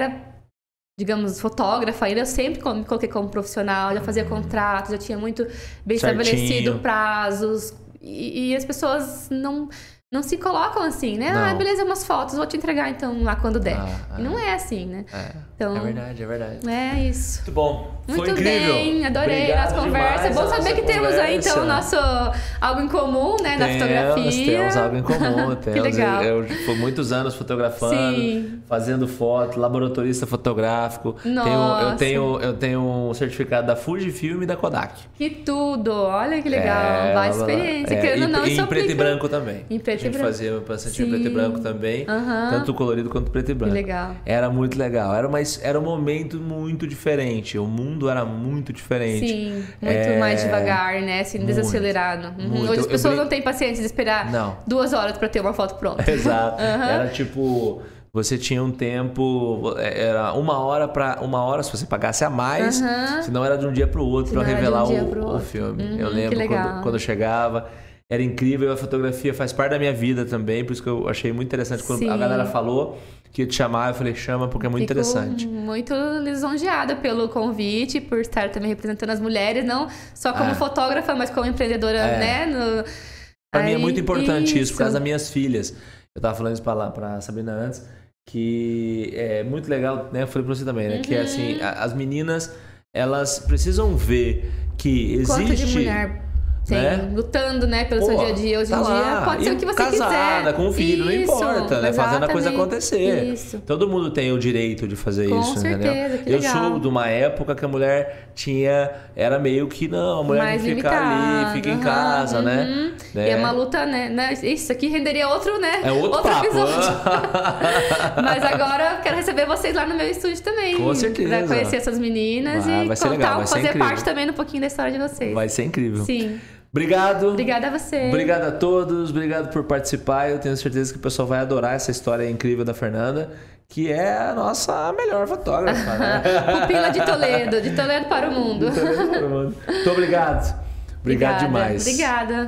digamos, fotógrafa ainda. Eu sempre me coloquei como profissional, já fazia contratos, já tinha muito bem Uhum. Certinho. estabelecido prazos. E, e as pessoas não. Não se colocam assim, né? Ah, Não. beleza, umas fotos, vou te entregar então lá quando der. Ah, E não é assim, né? É, Então- é verdade, é verdade. É isso. Muito bom. Muito Foi incrível. bem, adorei Obrigado nossa conversa. É bom a saber nossa que temos aí, então, nosso algo em comum, né, na Temos, fotografia. Temos algo em comum. [laughs] Que Temos, legal. Eu, eu fui muitos anos fotografando, Sim. fazendo foto, laboratorista fotográfico. Tenho, eu, Nossa. tenho, eu tenho um certificado da Fujifilm e da Kodak. Que tudo! Olha que legal. É, lá, experiências. é, Querendo e, não, e em preto e branco também. Em preto a e gente branco. fazia bastante em preto e branco também. Aham. Tanto colorido quanto preto e branco. legal. Era muito legal. Era, uma, era um momento muito diferente. O mundo era muito diferente. Sim, muito É, mais devagar, né? Assim, muito, desacelerado. Uhum. Hoje as pessoas brin- não têm paciência de esperar Não. duas horas pra ter uma foto pronta. [laughs] Exato. Aham. Era tipo, você tinha um tempo, era uma hora para uma hora se você pagasse a mais, Aham. senão era de um dia pro outro para era de um revelar o, o outro. filme. Uhum, eu lembro quando, quando eu chegava. Era incrível, a fotografia faz parte da minha vida também, por isso que eu achei muito interessante quando a Sim. galera falou que ia te chamar, eu falei, chama porque é muito Fico interessante. muito lisonjeada pelo convite, por estar também representando as mulheres, não só como É. fotógrafa, mas como empreendedora, É. né? No... Pra mim é Aí, muito importante isso. por causa das minhas filhas. Eu tava falando isso pra, lá, pra Sabrina antes, que é muito legal, né? Eu falei pra você também, né? Que Uhum. é assim, a- as meninas, elas precisam ver que existe... Quanto de mulher tem, né? lutando, né, pelo seu Pô, dia a dia. Hoje tá em dia, pode ser E o que você casada, quiser. com um filho, não Isso, importa, né? Fazendo a coisa acontecer. Isso. Todo mundo tem o direito de fazer Com isso, certeza, entendeu? Eu sou de uma época que a mulher tinha... Era meio que, não, a mulher Mais tem que ficar ali, fica em aham, casa, né? uhum. Né? E é uma luta, né, né? Isso aqui renderia outro, né? É outro, papo. episódio. [laughs] Mas agora eu quero receber vocês lá no meu estúdio também. Com certeza. Pra conhecer essas meninas e vai ser contar, legal, ser fazer parte também um pouquinho da história de vocês. Vai ser incrível. Sim. Obrigado. Obrigada a você. Obrigado a todos, obrigado por participar. Eu tenho certeza que o pessoal vai adorar essa história incrível da Fernanda, que é a nossa melhor fotógrafa. Né? [laughs] Pupila de Toledo, de Toledo para o mundo. Muito obrigado. Obrigado Obrigada. demais. Obrigada.